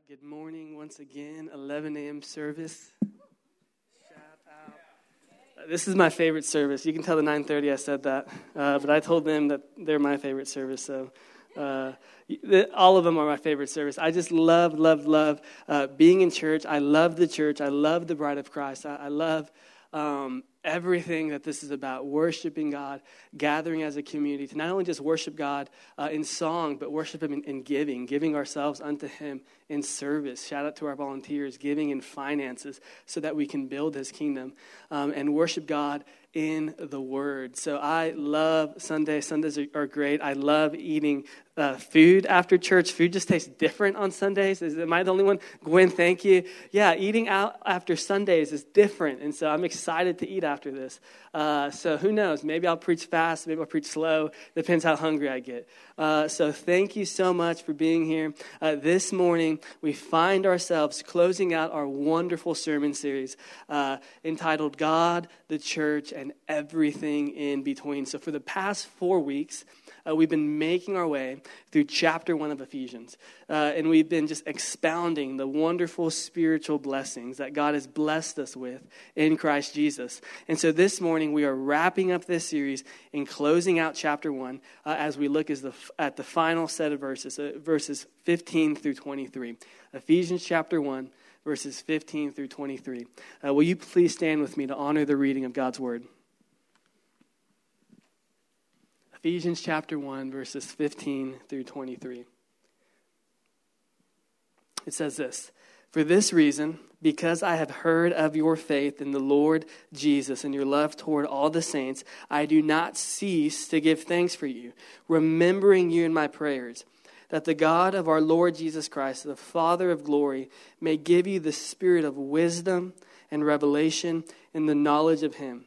right, good morning once again. 11 a.m. service. Shout out. Uh, this is my favorite service. You can tell the 9:30 I said that, uh, but I told them that they're my favorite service. So. Uh, all of them are my favorite service. I just love, love, love uh, being in church. I love the church. I love the bride of Christ. I, I love um, everything that this is about worshiping God, gathering as a community to not only just worship God uh, in song, but worship Him in, in, giving, giving ourselves unto Him in service. Shout out to our volunteers, giving in finances so that we can build His kingdom um, and worship God in the Word. So I love Sunday. Sundays are, are great. I love eating uh, food after church. Food just tastes different on Sundays. Is, am I the only one? Gwen, thank you. Yeah, eating out after Sundays is different. And so I'm excited to eat after this. Uh, so who knows? Maybe I'll preach fast, maybe I'll preach slow. Depends how hungry I get. Uh, so thank you so much for being here. Uh, this morning, we find ourselves closing out our wonderful sermon series uh, entitled God, the Church, and Everything in Between. So for the past four weeks, uh, we've been making our way through chapter one of Ephesians. Uh, and we've been just expounding the wonderful spiritual blessings that God has blessed us with in Christ Jesus. And so this morning, we are wrapping up this series and closing out chapter one uh, as we look as the, at the final set of verses, uh, verses 15 through 23. Ephesians chapter 1, verses 15 through 23. Uh, will you please stand with me to honor the reading of God's word? Ephesians chapter 1, verses 15 through 23. It says this For this reason, because I have heard of your faith in the Lord Jesus and your love toward all the saints, I do not cease to give thanks for you, remembering you in my prayers, that the God of our Lord Jesus Christ, the Father of glory, may give you the spirit of wisdom and revelation in the knowledge of him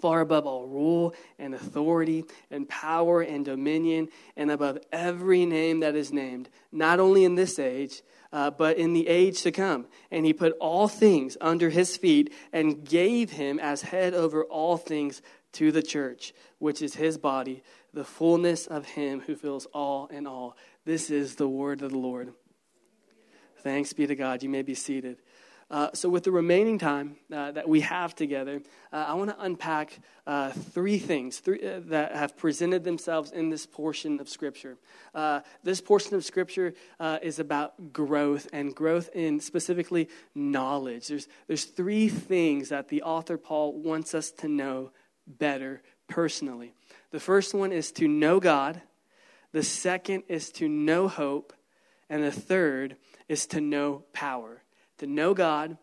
far above all rule and authority and power and dominion, and above every name that is named, not only in this age, uh, but in the age to come. And he put all things under his feet and gave him as head over all things to the church, which is his body, the fullness of him who fills all in all. This is the word of the Lord. Thanks be to God. You may be seated. Uh, so, with the remaining time uh, that we have together, uh, I want to unpack uh, three things three, uh, that have presented themselves in this portion of Scripture. This portion of Scripture is about growth and growth in specifically knowledge. There's, there's three things that the author Paul wants us to know better personally. The first one is to know God, the second is to know hope, and the third is to know power to know God,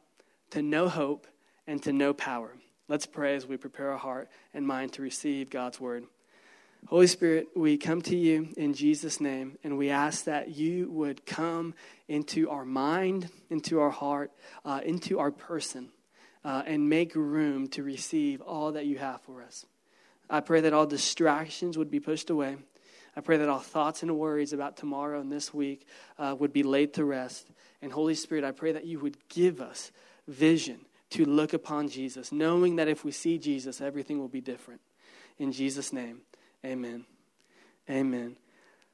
to know hope, and to know power. Let's pray as we prepare our heart and mind to receive God's word. Holy Spirit, we come to you in Jesus' name, and we ask that you would come into our mind, into our heart, uh, into our person, uh, and make room to receive all that you have for us. I pray that all distractions would be pushed away. I pray that all thoughts and worries about tomorrow and this week uh, would be laid to rest. And Holy Spirit, I pray that you would give us vision to look upon Jesus, knowing that if we see Jesus, everything will be different. In Jesus' name, amen. Amen.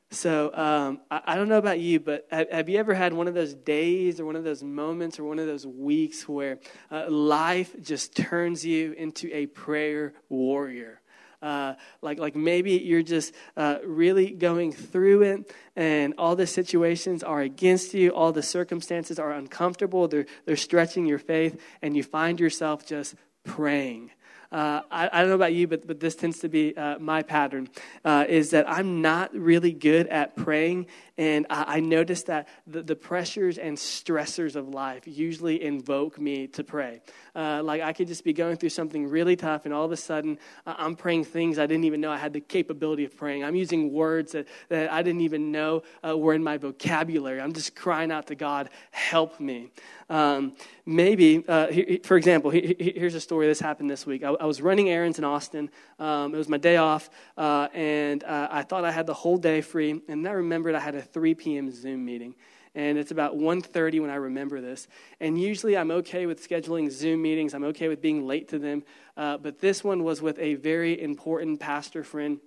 So um, I, I, don't know about you, but have, have, you ever had one of those days or one of those moments or one of those weeks where uh, life just turns you into a prayer warrior? Uh, like, like maybe you're just uh, really going through it and all the situations are against you, all the circumstances are uncomfortable, they're, they're stretching your faith, and you find yourself just praying. Uh, I, I, don't know about you, but, but this tends to be uh, my pattern, uh, is that I'm not really good at praying. And I, I notice that the, the, pressures and stressors of life usually invoke me to pray. Uh, like I could just be going through something really tough, and all of a sudden uh, I'm praying things I didn't even know I had the capability of praying. I'm using words that, that I didn't even know uh, were in my vocabulary. I'm just crying out to God, help me. Um, maybe, uh, for example, here's a story. This happened this week. I, I was running errands in Austin. Um, it was my day off, uh, and uh, I thought I had the whole day free. And then I remembered I had a 3 p.m. Zoom meeting. And it's about 1.30 when i remember this. And usually i'm okay with scheduling zoom meetings. I'm okay with being late to them. Uh, but this one was with a very important pastor friend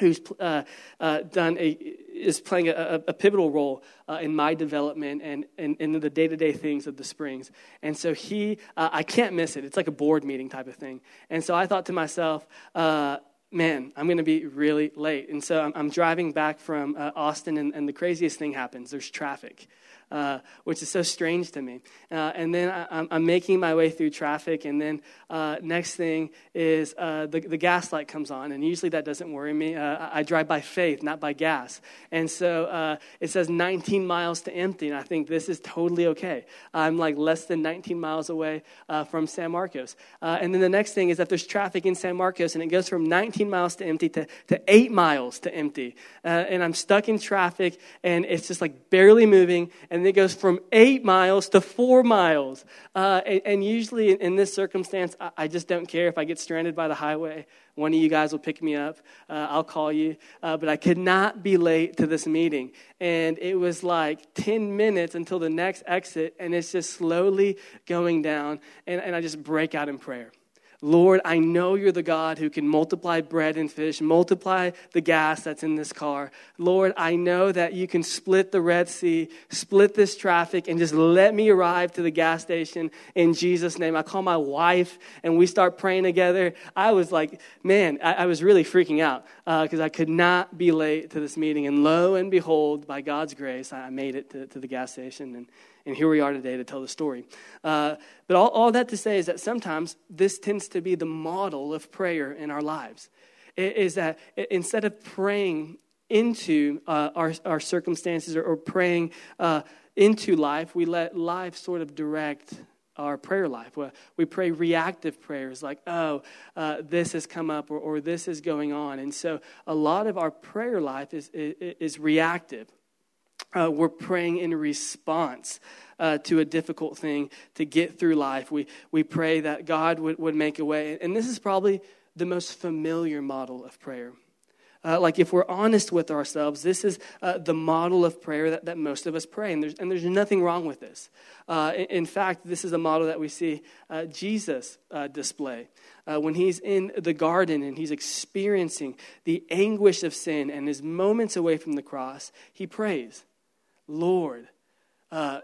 who's uh, uh, done a is playing a, a pivotal role uh, in my development and, in the day-to-day things of the springs. And so he uh, i can't miss it. It's like a board meeting type of thing. And so i thought to myself uh, man, I'm going to be really late. And so I'm, I'm driving back from uh, Austin, and, and, the craziest thing happens there's traffic uh, which is so strange to me. Uh, and then I, am making my way through traffic, and then uh, next thing is uh, the, the gas light comes on, and usually that doesn't worry me. Uh, I drive by faith, not by gas. And so uh, it says 19 miles to empty, and I think this is totally okay. I'm like less than 19 miles away from San Marcos. and then the next thing is that there's traffic in San Marcos, and it goes from 19 miles to empty to, to 8 miles to empty. and I'm stuck in traffic, and it's just like barely moving, and it goes from eight miles to four miles. Uh, and, and, usually in, in, this circumstance, I, I, just don't care if I get stranded by the highway. One of you guys will pick me up. Uh, I'll call you. Uh, but I could not be late to this meeting. And it was like 10 minutes until the next exit, and it's just slowly going down. And, and I just break out in prayer. Lord, I know you're the God who can multiply bread and fish, multiply the gas that's in this car. Lord, I know that you can split the Red Sea, split this traffic, and just let me arrive to the gas station in Jesus' name. I call my wife and we start praying together. I was like, man, I, I was really freaking out because uh, I could not be late to this meeting. And lo and behold, by God's grace, I made it to, to the gas station. And and here we are today to tell the story. Uh, but all, all that to say is that sometimes this tends to be the model of prayer in our lives. It is that instead of praying into uh, our, our circumstances or, or praying uh, into life, we let life sort of direct our prayer life. We pray reactive prayers like, oh, uh, this has come up or, or this is going on. And so a lot of our prayer life is, is, is reactive uh, we're praying in response uh, to a difficult thing to get through life. We, we pray that God would, would make a way. And this is probably the most familiar model of prayer. Uh, like, if we're honest with ourselves, this is uh, the model of prayer that, that most of us pray, and there's, and there's nothing wrong with this. Uh, in, in, fact, this is a model that we see uh, Jesus uh, display. Uh, when he's in the garden and he's experiencing the anguish of sin and is moments away from the cross, he prays. Lord,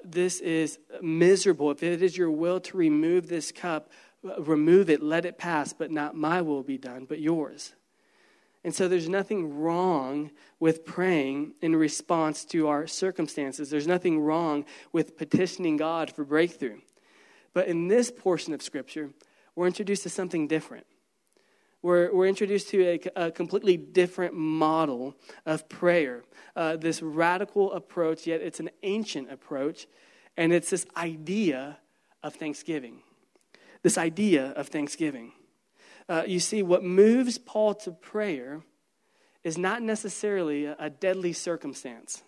this is miserable. If it is your will to remove this cup, remove it, let it pass, but not my will be done, but yours. And so there's nothing wrong with praying in response to our circumstances. There's nothing wrong with petitioning God for breakthrough. But in this portion of Scripture, we're introduced to something different we're, we're introduced to a, a completely different model of prayer. Uh, this radical approach, yet it's an ancient approach, and it's this idea of thanksgiving. This idea of thanksgiving. Uh, you see, what moves Paul to prayer is not necessarily a, a deadly circumstance.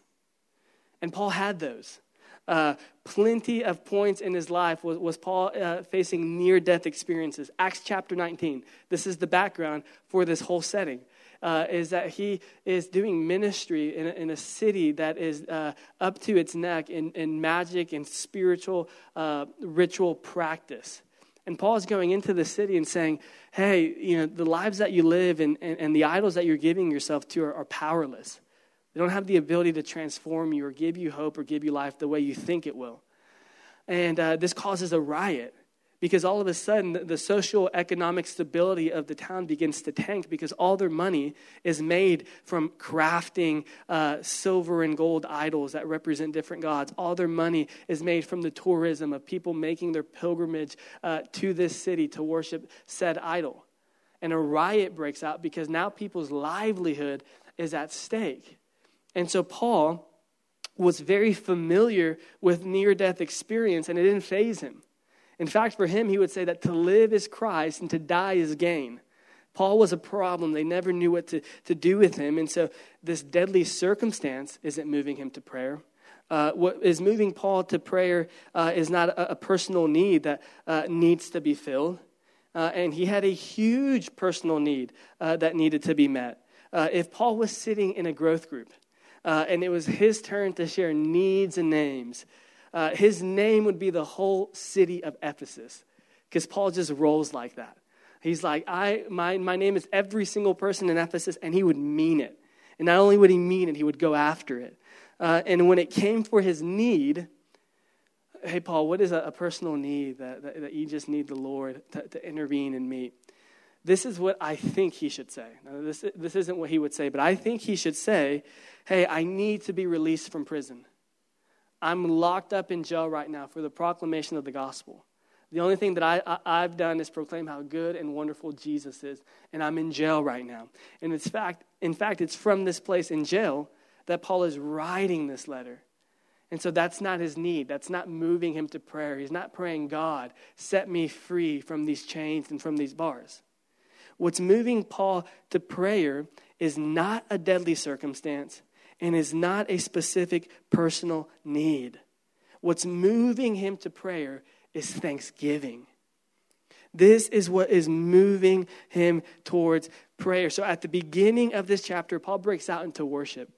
And Paul had those uh, plenty of points in his life was, was Paul uh, facing near death experiences. Acts chapter 19. This is the background for this whole setting. Uh, is that he is doing ministry in a, in a city that is uh, up to its neck in, in magic and spiritual uh, ritual practice. And Paul is going into the city and saying, hey, you know, the lives that you live and, and, and the idols that you're giving yourself to are, are powerless. They don't have the ability to transform you or give you hope or give you life the way you think it will. And uh, this causes a riot because all of a sudden the, social economic stability of the town begins to tank because all their money is made from crafting uh, silver and gold idols that represent different gods. All their money is made from the tourism of people making their pilgrimage uh, to this city to worship said idol. And a riot breaks out because now people's livelihood is at stake. And so Paul was very familiar with near death experience, and it didn't faze him. In fact, for him, he would say that to live is Christ and to die is gain. Paul was a problem. They never knew what to, to do with him. And so, this deadly circumstance isn't moving him to prayer. Uh, what is moving Paul to prayer uh, is not a, a, personal need that uh, needs to be filled. uh, and he had a huge personal need uh, that needed to be met. Uh, if Paul was sitting in a growth group and it was his turn to share needs and names, uh, his name would be the whole city of Ephesus because Paul just rolls like that. He's like, I, my, my name is every single person in Ephesus, and he would mean it. And not only would he mean it, he would go after it. Uh, and when it came for his need, hey, Paul, what is a, a personal need that, that, that, you just need the Lord to, to, intervene and meet? This is what I think he should say. Now, this, this isn't what he would say, but I think he should say, hey, I need to be released from prison. I'm locked up in jail right now for the proclamation of the gospel. The only thing that I, I, have done is proclaim how good and wonderful Jesus is, and I'm in jail right now. And it's fact, in fact, it's from this place in jail that Paul is writing this letter. And so that's not his need. That's not moving him to prayer. He's not praying, God, set me free from these chains and from these bars. What's moving Paul to prayer is not a deadly circumstance and is not a specific personal need. What's moving him to prayer is thanksgiving. This is what is moving him towards prayer. So at the beginning of this chapter, Paul breaks out into worship.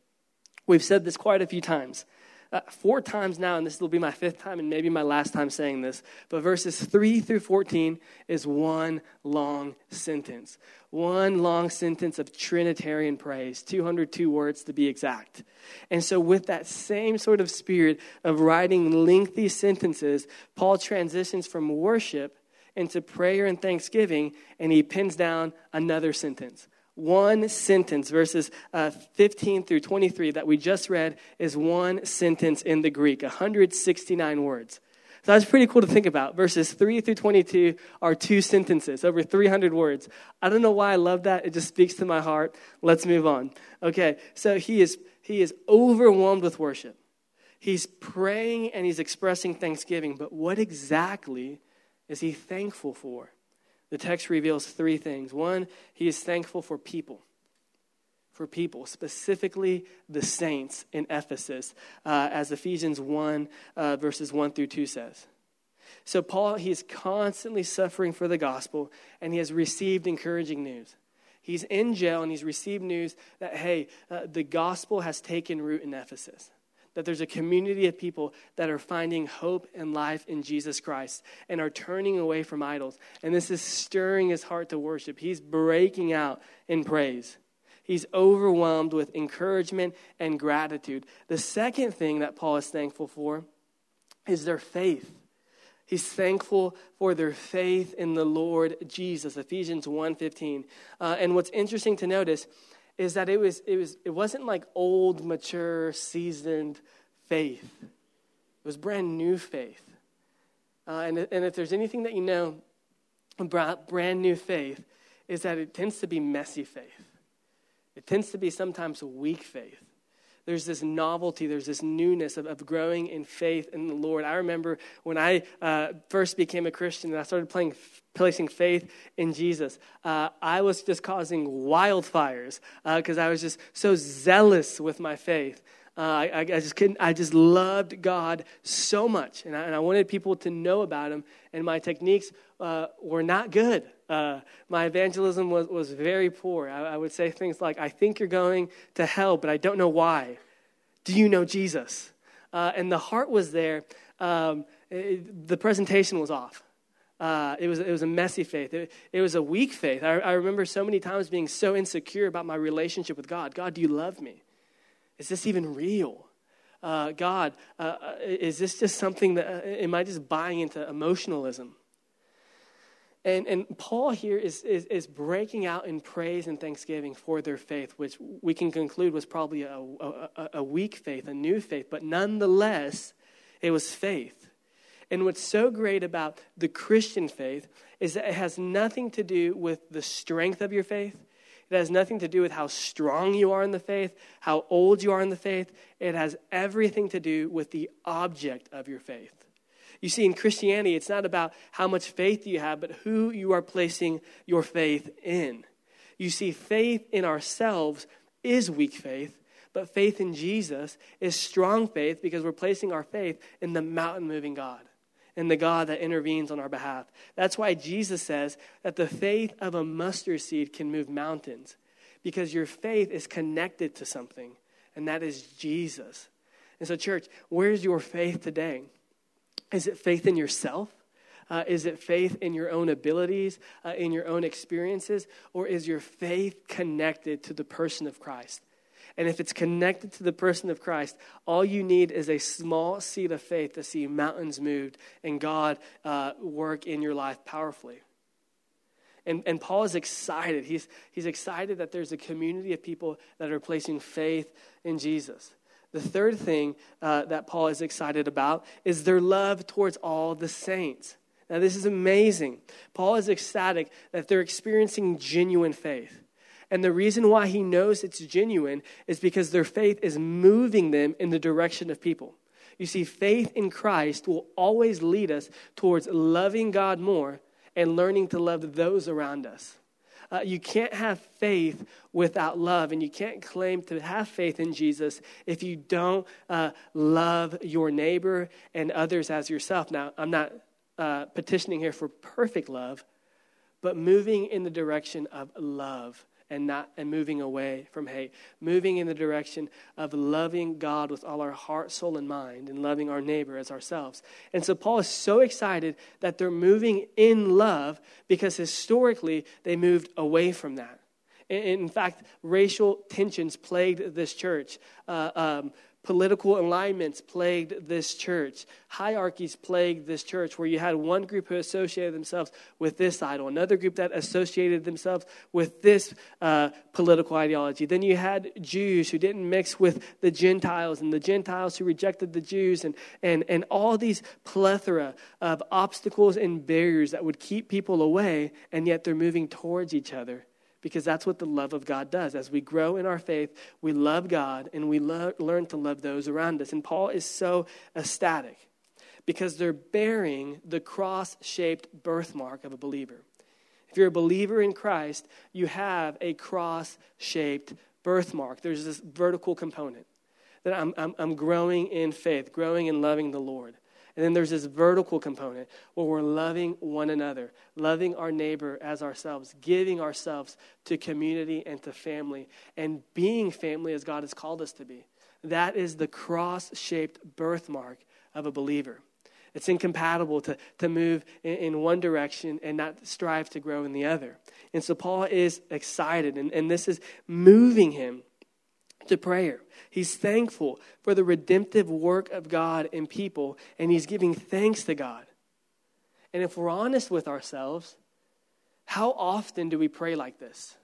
We've said this quite a few times uh, four times now, and this will be my fifth time and maybe my last time saying this, but verses 3 through 14 is one long sentence. One long sentence of Trinitarian praise, 202 words to be exact. And so, with that same sort of spirit of writing lengthy sentences, Paul transitions from worship into prayer and thanksgiving, and he pins down another sentence one sentence, verses uh, 15 through 23 that we just read, is one sentence in the Greek, 169 words. So that's pretty cool to think about. Verses 3 through 22 are two sentences, over 300 words. I don't know why I love that. It just speaks to my heart. Let's move on. Okay, so he is, he is overwhelmed with worship. He's praying and he's expressing thanksgiving, but what exactly is he thankful for? The text reveals three things. One, he is thankful for people, for people, specifically the saints in Ephesus, uh, as Ephesians 1, uh, verses 1 through 2 says. So, Paul, he is constantly suffering for the gospel, and he has received encouraging news. He's in jail, and he's received news that, hey, uh, the gospel has taken root in Ephesus that there's a community of people that are finding hope and life in Jesus Christ and are turning away from idols. And this is stirring his heart to worship. He's breaking out in praise. He's overwhelmed with encouragement and gratitude. The second thing that Paul is thankful for is their faith. He's thankful for their faith in the Lord Jesus, Ephesians 1.15. Uh, and what's interesting to notice is that it, was, it, was, it wasn't like old, mature, seasoned faith. It was brand new faith. Uh, and, and if there's anything that you know about brand new faith, is that it tends to be messy faith. It tends to be sometimes weak faith there's this novelty, there's this newness of, of growing in faith in the Lord. I remember when I uh, first became a Christian and I started playing, placing faith in Jesus, uh, I was just causing wildfires because uh, I was just so zealous with my faith. Uh, I, I, just couldn't, I just loved God so much, and I, and I wanted people to know about Him. And my techniques uh, were not good. Uh, my evangelism was, was very poor. I, I would say things like, I think you're going to hell, but I don't know why. Do you know Jesus? Uh, and the heart was there. Um, it, the presentation was off. Uh, it, was, it was a messy faith. It, it was a weak faith. I, I remember so many times being so insecure about my relationship with God. God, do you love me? Is this even real? Uh, God, uh, uh is this just something that, uh, am I just buying into emotionalism? And, and Paul here is, is, is, breaking out in praise and thanksgiving for their faith, which we can conclude was probably a, a, a weak faith, a new faith, but nonetheless, it was faith. And what's so great about the Christian faith is that it has nothing to do with the strength of your faith. It has nothing to do with how strong you are in the faith, how old you are in the faith. It has everything to do with the object of your faith. You see, in Christianity, it's not about how much faith you have, but who you are placing your faith in. You see, faith in ourselves is weak faith, but faith in Jesus is strong faith because we're placing our faith in the mountain moving God. In the God that intervenes on our behalf. That's why Jesus says that the faith of a mustard seed can move mountains because your faith is connected to something, and that is Jesus. And so, church, where's your faith today? Is it faith in yourself? Uh, is it faith in your own abilities, uh, in your own experiences? Or is your faith connected to the person of Christ? And if it's connected to the person of Christ, all you need is a small seed of faith to see mountains moved and God uh, work in your life powerfully. And, and Paul is excited. He's, he's excited that there's a community of people that are placing faith in Jesus. The third thing uh, that Paul is excited about is their love towards all the saints. Now, this is amazing. Paul is ecstatic that they're experiencing genuine faith. And the reason why he knows it's genuine is because their faith is moving them in the direction of people. You see, faith in Christ will always lead us towards loving God more and learning to love those around us. Uh, you can't have faith without love, and you can't claim to have faith in Jesus if you don't uh, love your neighbor and others as yourself. Now, I'm not uh, petitioning here for perfect love, but moving in the direction of love and not and moving away from hate. Moving in the direction of loving god with all our heart soul and mind and loving our neighbor as ourselves. And so paul is so excited that they're moving in love because historically they moved away from that. In fact racial tensions plagued this church. Uh, um, Political alignments plagued this church. Hierarchies plagued this church, where you had one group who associated themselves with this idol, another group that associated themselves with this uh, political ideology. Then you had Jews who didn't mix with the Gentiles, and the Gentiles who rejected the Jews, and, and, and all these plethora of obstacles and barriers that would keep people away, and yet they're moving towards each other because that's what the love of God does. As we grow in our faith, we love God and we lo- learn to love those around us. And Paul is so ecstatic because they're bearing the cross shaped birthmark of a believer. If you're a believer in Christ, you have a cross shaped birthmark. There's this vertical component that I'm, I'm, I'm growing in faith, growing in loving the Lord. And then there's this vertical component where we're loving one another, loving our neighbor as ourselves, giving ourselves to community and to family, and being family as God has called us to be. That is the cross shaped birthmark of a believer. It's incompatible to, to move in, in, one direction and not strive to grow in the other. And so Paul is excited, and, and this is moving him to prayer. He's thankful for the redemptive work of God in people, and he's giving thanks to God. And if we're honest with ourselves, how often do we pray like this?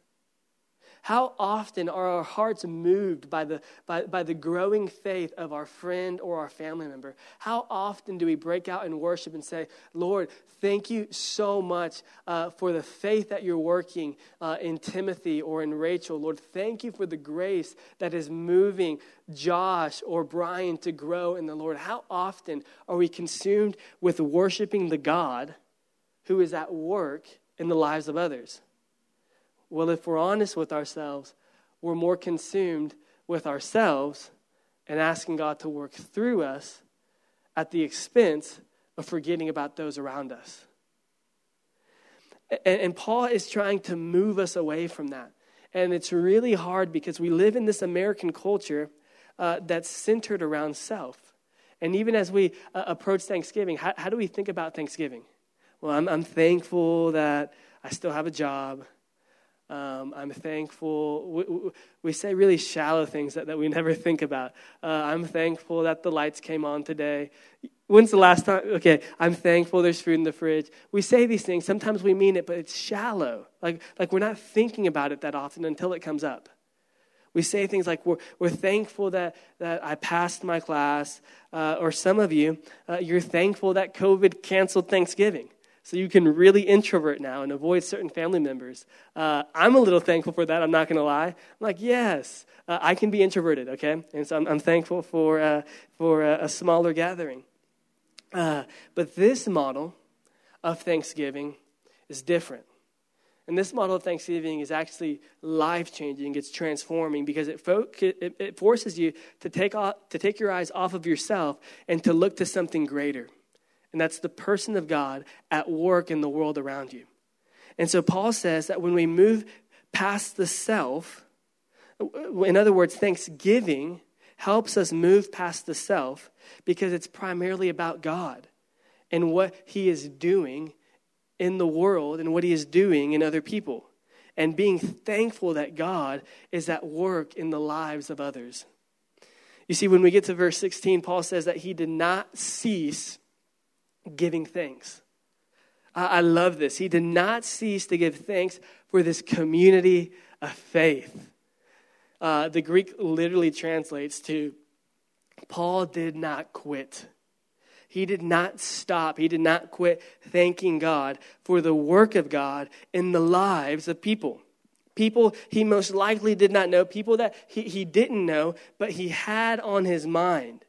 How often are our hearts moved by the, by, by the growing faith of our friend or our family member? How often do we break out in worship and say, Lord, thank you so much uh, for the faith that you're working uh, in Timothy or in Rachel? Lord, thank you for the grace that is moving Josh or Brian to grow in the Lord. How often are we consumed with worshiping the God who is at work in the lives of others? Well, if we're honest with ourselves, we're more consumed with ourselves and asking God to work through us at the expense of forgetting about those around us. And, and, Paul is trying to move us away from that. And it's really hard because we live in this American culture uh, that's centered around self. And even as we uh, approach Thanksgiving, how, how, do we think about Thanksgiving? Well, I'm, I'm thankful that I still have a job. Um, I'm thankful. We, we, say really shallow things that, that we never think about. Uh, I'm thankful that the lights came on today. When's the last time? Okay, I'm thankful there's food in the fridge. We say these things. Sometimes we mean it, but it's shallow. Like, like we're not thinking about it that often until it comes up. We say things like, we're, we're thankful that, that I passed my class. Uh, or some of you, uh, you're thankful that COVID canceled Thanksgiving so you can really introvert now and avoid certain family members. Uh, I'm a little thankful for that, I'm not going to lie. I'm like, yes, uh, I can be introverted, okay? And so I'm, I'm thankful for, uh, for a, a, smaller gathering. Uh, but this model of Thanksgiving is different. And this model of Thanksgiving is actually life changing. It's transforming because it, fo- it, it forces you to take, off, to take your eyes off of yourself and to look to something greater And that's the person of God at work in the world around you. And so Paul says that when we move past the self, in other words, thanksgiving helps us move past the self because it's primarily about God and what he is doing in the world and what he is doing in other people. And being thankful that God is at work in the lives of others. You see, when we get to verse 16, Paul says that he did not cease giving thanks. I love this. He did not cease to give thanks for this community of faith. Uh, the Greek literally translates to Paul did not quit. He did not stop. He did not quit thanking God for the work of God in the lives of people. People he most likely did not know, people that he, he didn't know, but he had on his mind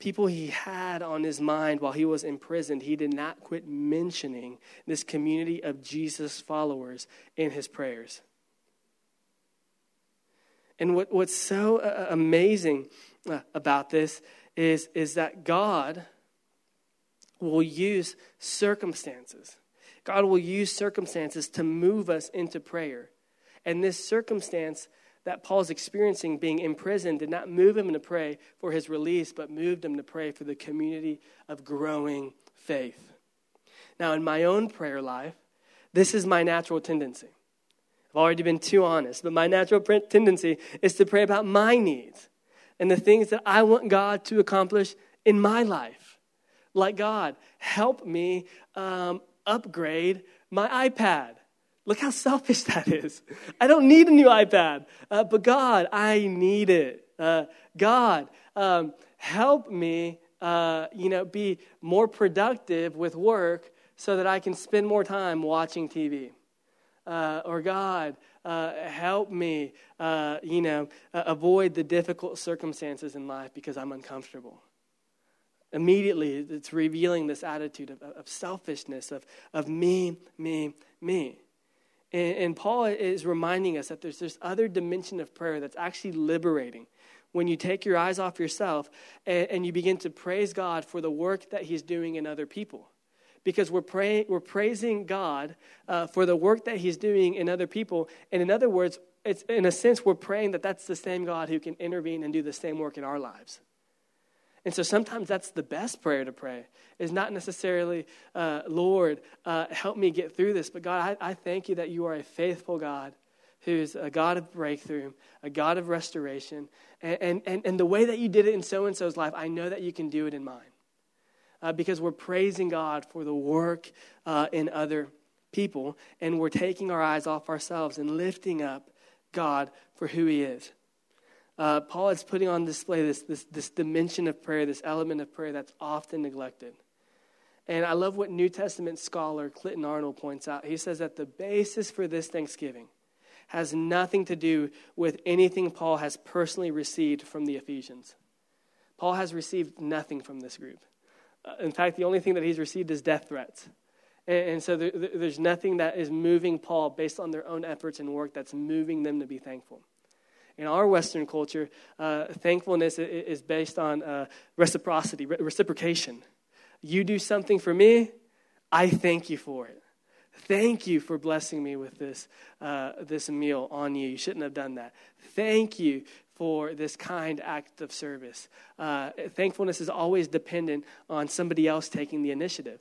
people he had on his mind while he was imprisoned, he did not quit mentioning this community of Jesus followers in his prayers. And what, what's so uh, amazing uh, about this is, is that God will use circumstances. God will use circumstances to move us into prayer. And this circumstance that Paul's experiencing being imprisoned did not move him to pray for his release, but moved him to pray for the community of growing faith. Now, in my own prayer life, this is my natural tendency. I've already been too honest, but my natural tendency is to pray about my needs and the things that I want God to accomplish in my life. Like, God, help me um, upgrade my iPad. Look how selfish that is. I don't need a new iPad, uh, but God, I need it. Uh, God, um, help me, uh, you know, be more productive with work so that I can spend more time watching TV. Uh, or God, uh, help me, uh, you know, avoid the difficult circumstances in life because I'm uncomfortable immediately it's revealing this attitude of, of selfishness of, of me me me and, and Paul is reminding us that there's this other dimension of prayer that's actually liberating when you take your eyes off yourself and, and, you begin to praise God for the work that He's doing in other people. Because we're, praying, we're praising God uh, for the work that He's doing in other people. And in other words, it's, in a sense, we're praying that that's the same God who can intervene and do the same work in our lives. And so sometimes that's the best prayer to pray, is not necessarily, uh, Lord, uh, help me get through this, but God, I, I thank you that you are a faithful God who's a God of breakthrough, a God of restoration. And, and, and the way that you did it in so and so's life, I know that you can do it in mine. Uh, because we're praising God for the work uh, in other people, and we're taking our eyes off ourselves and lifting up God for who He is uh, Paul is putting on display this, this, this dimension of prayer, this element of prayer that's often neglected. And I love what New Testament scholar Clinton Arnold points out. He says that the basis for this Thanksgiving has nothing to do with anything Paul has personally received from the Ephesians. Paul has received nothing from this group. Uh, in fact, the only thing that he's received is death threats. And, and so there, there's nothing that is moving Paul based on their own efforts and work that's moving them to be thankful in our Western culture, uh, thankfulness is based on uh, reciprocity, re- reciprocation. You do something for me, I thank you for it. Thank you for blessing me with this, uh, this meal on you. You shouldn't have done that. Thank you for this kind act of service. Uh, thankfulness is always dependent on somebody else taking the initiative.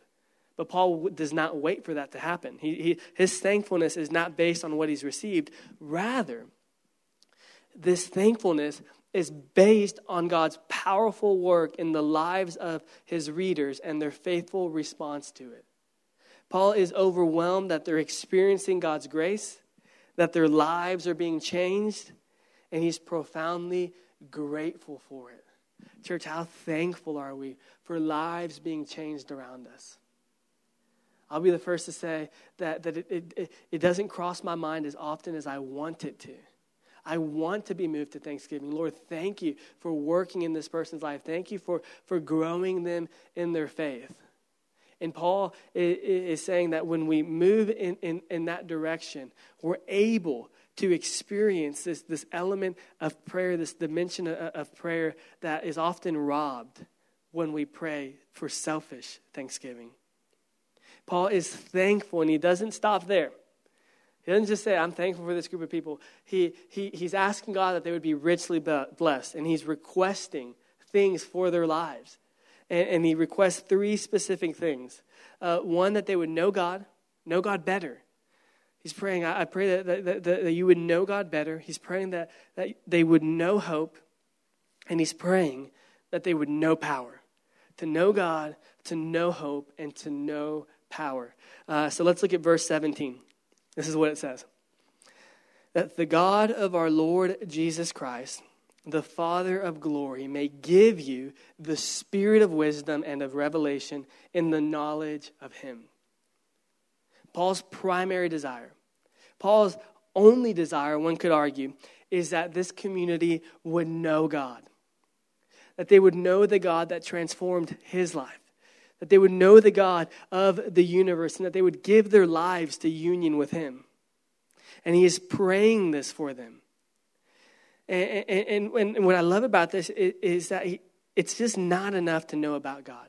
But Paul does not wait for that to happen. He, he, his thankfulness is not based on what he's received. Rather, this thankfulness is based on God's powerful work in the lives of his readers and their faithful response to it. Paul is overwhelmed that they're experiencing God's grace, that their lives are being changed, and he's profoundly grateful for it. Church, how thankful are we for lives being changed around us? I'll be the first to say that, that it, it, it doesn't cross my mind as often as I want it to. I want to be moved to thanksgiving. Lord, thank you for working in this person's life. Thank you for, for growing them in their faith. And Paul is saying that when we move in, in, in that direction, we're able to experience this, this element of prayer, this dimension of prayer that is often robbed when we pray for selfish thanksgiving. Paul is thankful, and he doesn't stop there. He doesn't just say, I'm thankful for this group of people. He, he, he's asking God that they would be richly blessed, and he's requesting things for their lives. And, and he requests three specific things uh, one, that they would know God, know God better. He's praying, I, I pray that, that, that, that you would know God better. He's praying that, that they would know hope, and he's praying that they would know power. To know God, to know hope, and to know power. Uh, so let's look at verse 17. This is what it says That the God of our Lord Jesus Christ, the Father of glory, may give you the spirit of wisdom and of revelation in the knowledge of Him. Paul's primary desire, Paul's only desire, one could argue, is that this community would know God. That they would know the God that transformed his life that they would know the God of the universe and that they would give their lives to union with Him. And He is praying this for them. And, and, and, and what I love about this is, is that he, it's just not enough to know about God.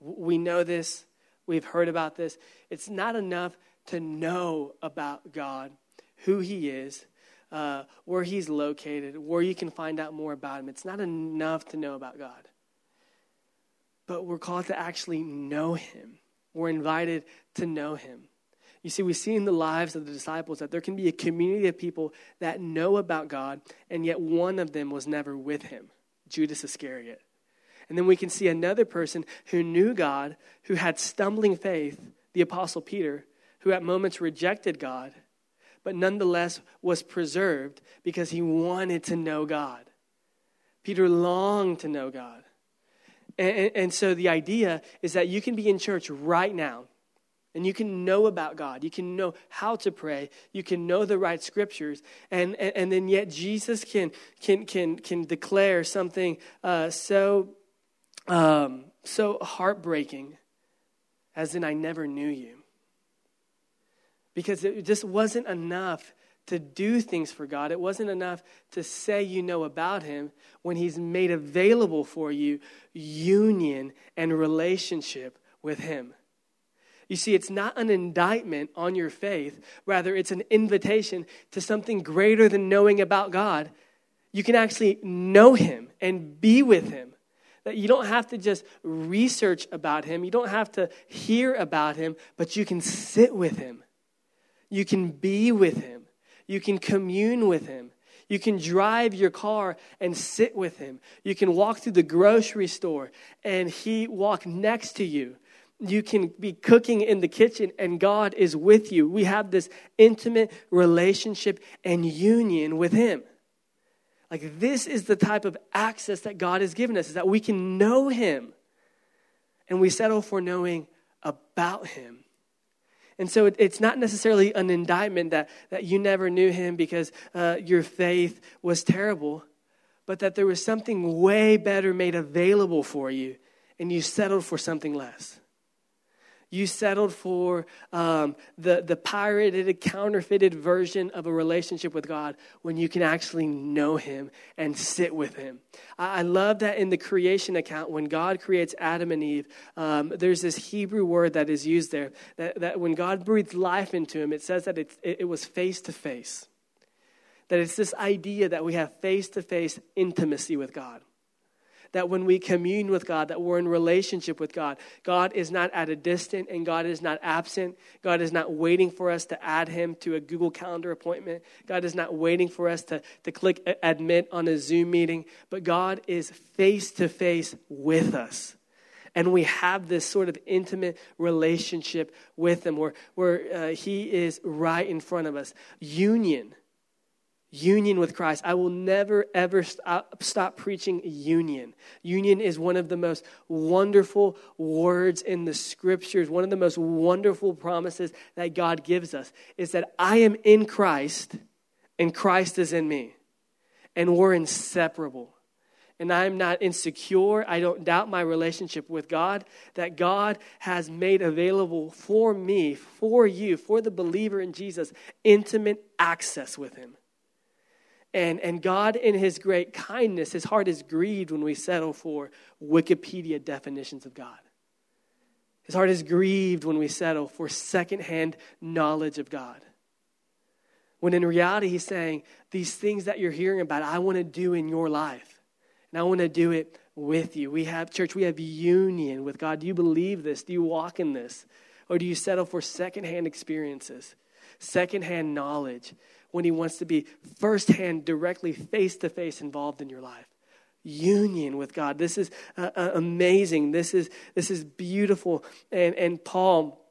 We know this, we've heard about this. It's not enough to know about God, who He is, uh, where He's located, where you can find out more about Him. It's not enough to know about God but we're called to actually know him. We're invited to know him. You see, we see in the lives of the disciples that there can be a community of people that know about God, and yet one of them was never with him Judas Iscariot. And then we can see another person who knew God, who had stumbling faith, the Apostle Peter, who at moments rejected God, but nonetheless was preserved because he wanted to know God. Peter longed to know God. And, and, so the idea is that you can be in church right now and you can know about God. You can know how to pray. You can know the right scriptures. And, and, and then yet Jesus can, can, can, can declare something uh, so, um, so heartbreaking as in, I never knew you. Because it just wasn't enough to do things for God. It wasn't enough to say you know about Him when He's made available for you union and relationship with Him. You see, it's not an indictment on your faith, rather, it's an invitation to something greater than knowing about God. You can actually know Him and be with Him. That you don't have to just research about Him, you don't have to hear about Him, but you can sit with Him. You can be with Him. You can commune with Him. You can drive your car and sit with Him. You can walk through the grocery store and He walk next to you. You can be cooking in the kitchen and God is with you. We have this intimate relationship and union with Him. Like, this is the type of access that God has given us, is that we can know Him and we settle for knowing about Him. And so it, it's not necessarily an indictment that, that you never knew him because uh, your faith was terrible, but that there was something way better made available for you, and you settled for something less. You settled for um, the, the pirated, counterfeited version of a relationship with God when you can actually know Him and sit with Him. I, I love that in the creation account, when God creates Adam and Eve, um, there's this Hebrew word that is used there that, that when God breathed life into him, it says that it, it, it was face to face. That it's this idea that we have face to face intimacy with God that when we commune with God, that we're in relationship with God, God is not at a distance and God is not absent. God is not waiting for us to add him to a Google Calendar appointment. God is not waiting for us to, to click admit on a Zoom meeting, but God is face to face with us. And we have this sort of intimate relationship with Him where, where uh, He is right in front of us. Union union with Christ. I will never, ever stop, stop, preaching union. Union is one of the most wonderful words in the scriptures, one of the most wonderful promises that God gives us is that I am in Christ and Christ is in me. And we're inseparable. And I'm not insecure. I don't doubt my relationship with God, that God has made available for me, for you, for the believer in Jesus, intimate access with Him. And, and God, in His great kindness, His heart is grieved when we settle for Wikipedia definitions of God. His heart is grieved when we settle for secondhand knowledge of God. When in reality, He's saying, These things that you're hearing about, I want to do in your life. And I want to do it with you. We have, church, we have union with God. Do you believe this? Do you walk in this? Or do you settle for secondhand experiences, secondhand knowledge, when He wants to be firsthand, directly, face to face involved in your life? Union with God. This is uh, uh, amazing. This is, this is beautiful. And, and Paul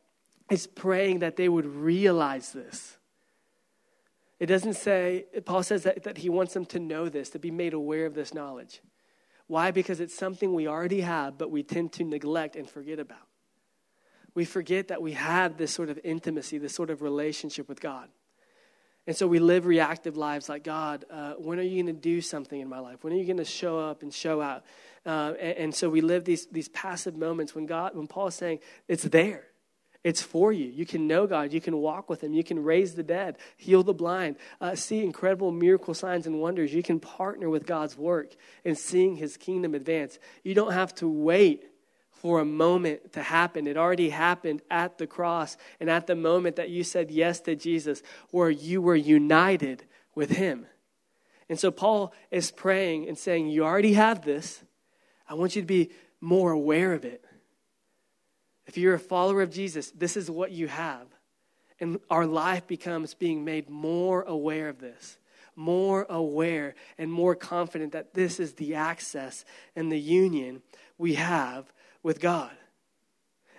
is praying that they would realize this. It doesn't say, Paul says that, that he wants them to know this, to be made aware of this knowledge. Why? Because it's something we already have, but we tend to neglect and forget about. We forget that we have this sort of intimacy, this sort of relationship with God. And so we live reactive lives like, God, uh, when are you going to do something in my life? When are you going to show up and show out? Uh, and, and, so we live these, these passive moments when God, when Paul is saying, it's there. It's for you. You can know God. You can walk with Him. You can raise the dead, heal the blind, uh, see incredible miracle signs and wonders. You can partner with God's work in seeing His kingdom advance. You don't have to wait for a moment to happen. It already happened at the cross and at the moment that you said yes to Jesus, where you were united with Him. And so Paul is praying and saying, You already have this. I want you to be more aware of it. If you're a follower of Jesus, this is what you have. And our life becomes being made more aware of this, more aware and more confident that this is the access and the union we have with God.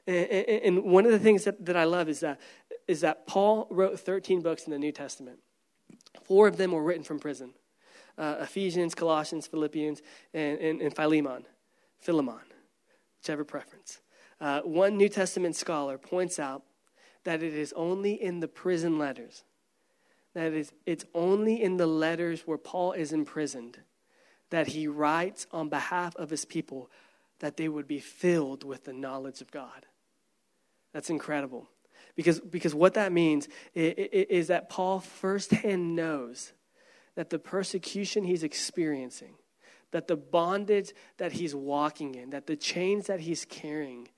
And, one of the things that, I love is that, is that Paul wrote 13 books in the New Testament. Four of them were written from prison uh, Ephesians, Colossians, Philippians, and, and, and Philemon. Philemon, whichever preference. Uh, one New Testament scholar points out that it is only in the prison letters, that is, it's only in the letters where Paul is imprisoned that he writes on behalf of his people that they would be filled with the knowledge of God. That's incredible. Because, because what that means is that Paul firsthand knows that the persecution he's experiencing, that the bondage that he's walking in, that the chains that he's carrying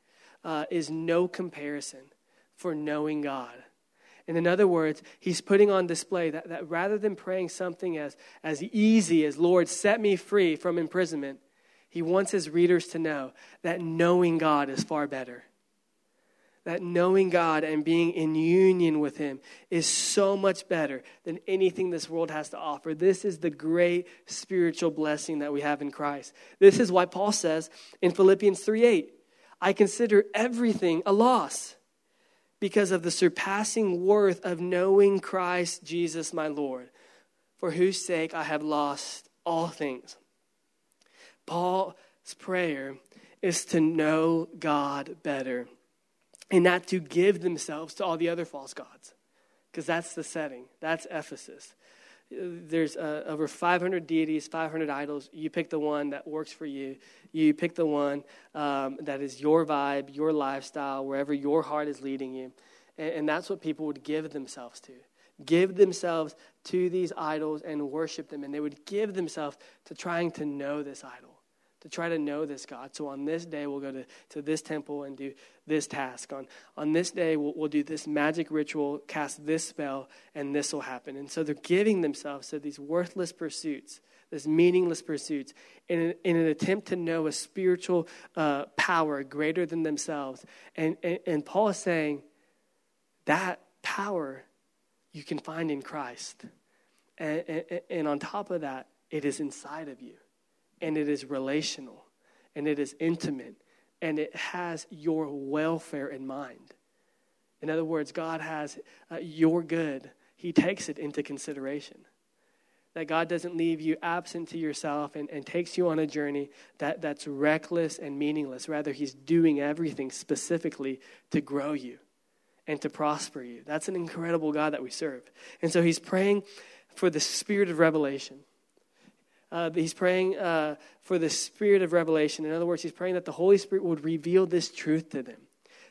uh, is no comparison for knowing God. And in other words, he's putting on display that, that rather than praying something as, as easy as, Lord, set me free from imprisonment, he wants his readers to know that knowing God is far better. That knowing God and being in union with Him is so much better than anything this world has to offer. This is the great spiritual blessing that we have in Christ. This is why Paul says in Philippians 3 8, I consider everything a loss because of the surpassing worth of knowing Christ Jesus my Lord, for whose sake I have lost all things. Paul's prayer is to know God better and not to give themselves to all the other false gods, because that's the setting. That's Ephesus. There's uh, over 500 deities, 500 idols. You pick the one that works for you. You pick the one um, that is your vibe, your lifestyle, wherever your heart is leading you. And, and that's what people would give themselves to give themselves to these idols and worship them. And they would give themselves to trying to know this idol to try to know this God. So on this day, we'll go to, to this temple and do this task. On, on this day, we'll, we'll do this magic ritual, cast this spell, and this will happen. And so they're giving themselves to these worthless pursuits, these meaningless pursuits, in an, in an attempt to know a spiritual uh, power greater than themselves. And, and, and Paul is saying that power you can find in Christ. And, and, and on top of that, it is inside of you and it is relational and it is intimate and it has your welfare in mind. In other words, God has uh, your good, He takes it into consideration. That God doesn't leave you absent to yourself and, and takes you on a journey that, that's reckless and meaningless. Rather, He's doing everything specifically to grow you and to prosper you. That's an incredible God that we serve. And so He's praying for the spirit of revelation uh, he's praying uh, for the spirit of revelation. In other words, he's praying that the Holy Spirit would reveal this truth to them,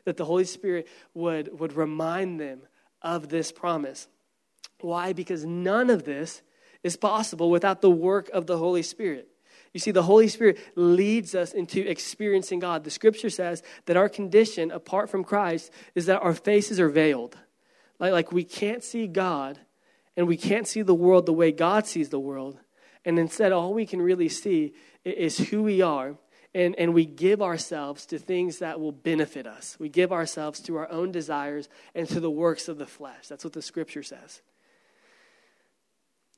that the Holy Spirit would, would remind them of this promise. Why? Because none of this is possible without the work of the Holy Spirit. You see, the Holy Spirit leads us into experiencing God. The scripture says that our condition, apart from Christ, is that our faces are veiled. Like, like we can't see God and we can't see the world the way God sees the world. And instead, all we can really see is who we are. And, and we give ourselves to things that will benefit us. We give ourselves to our own desires and to the works of the flesh. That's what the scripture says.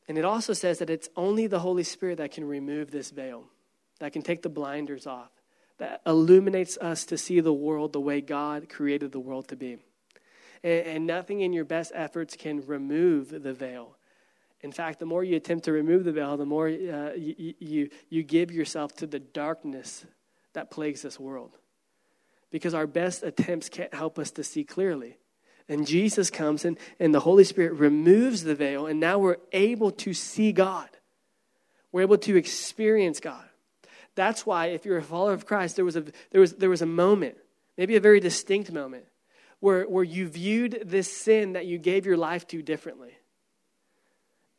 And it also says that it's only the Holy Spirit that can remove this veil, that can take the blinders off, that illuminates us to see the world the way God created the world to be. And, and nothing in your best efforts can remove the veil. In fact, the more you attempt to remove the veil, the more uh, you, you, you give yourself to the darkness that plagues this world. Because our best attempts can't help us to see clearly. And Jesus comes and, and the Holy Spirit removes the veil, and now we're able to see God. We're able to experience God. That's why, if you're a follower of Christ, there was a, there was, there was a moment, maybe a very distinct moment, where, where you viewed this sin that you gave your life to differently.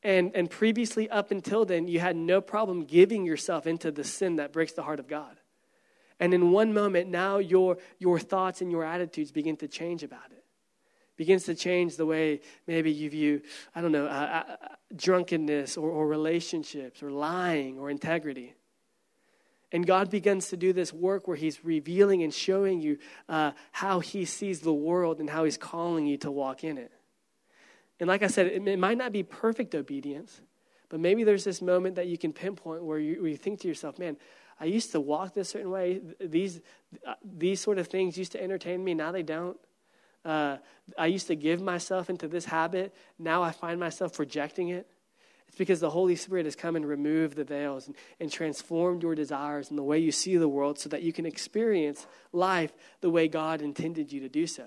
And, and previously, up until then, you had no problem giving yourself into the sin that breaks the heart of God. And in one moment, now your, your thoughts and your attitudes begin to change about it begins to change the way maybe you view, I don't know, uh, uh, drunkenness or, or relationships or lying or integrity. And God begins to do this work where He's revealing and showing you uh, how He sees the world and how He's calling you to walk in it. And like I said, it, it, might not be perfect obedience, but maybe there's this moment that you can pinpoint where you, where you think to yourself, man, I used to walk this certain way. These, uh, these sort of things used to entertain me. Now they don't. Uh, I used to give myself into this habit. Now I find myself rejecting it. It's because the Holy Spirit has come and removed the veils and, and transformed your desires and the way you see the world so that you can experience life the way God intended you to do so.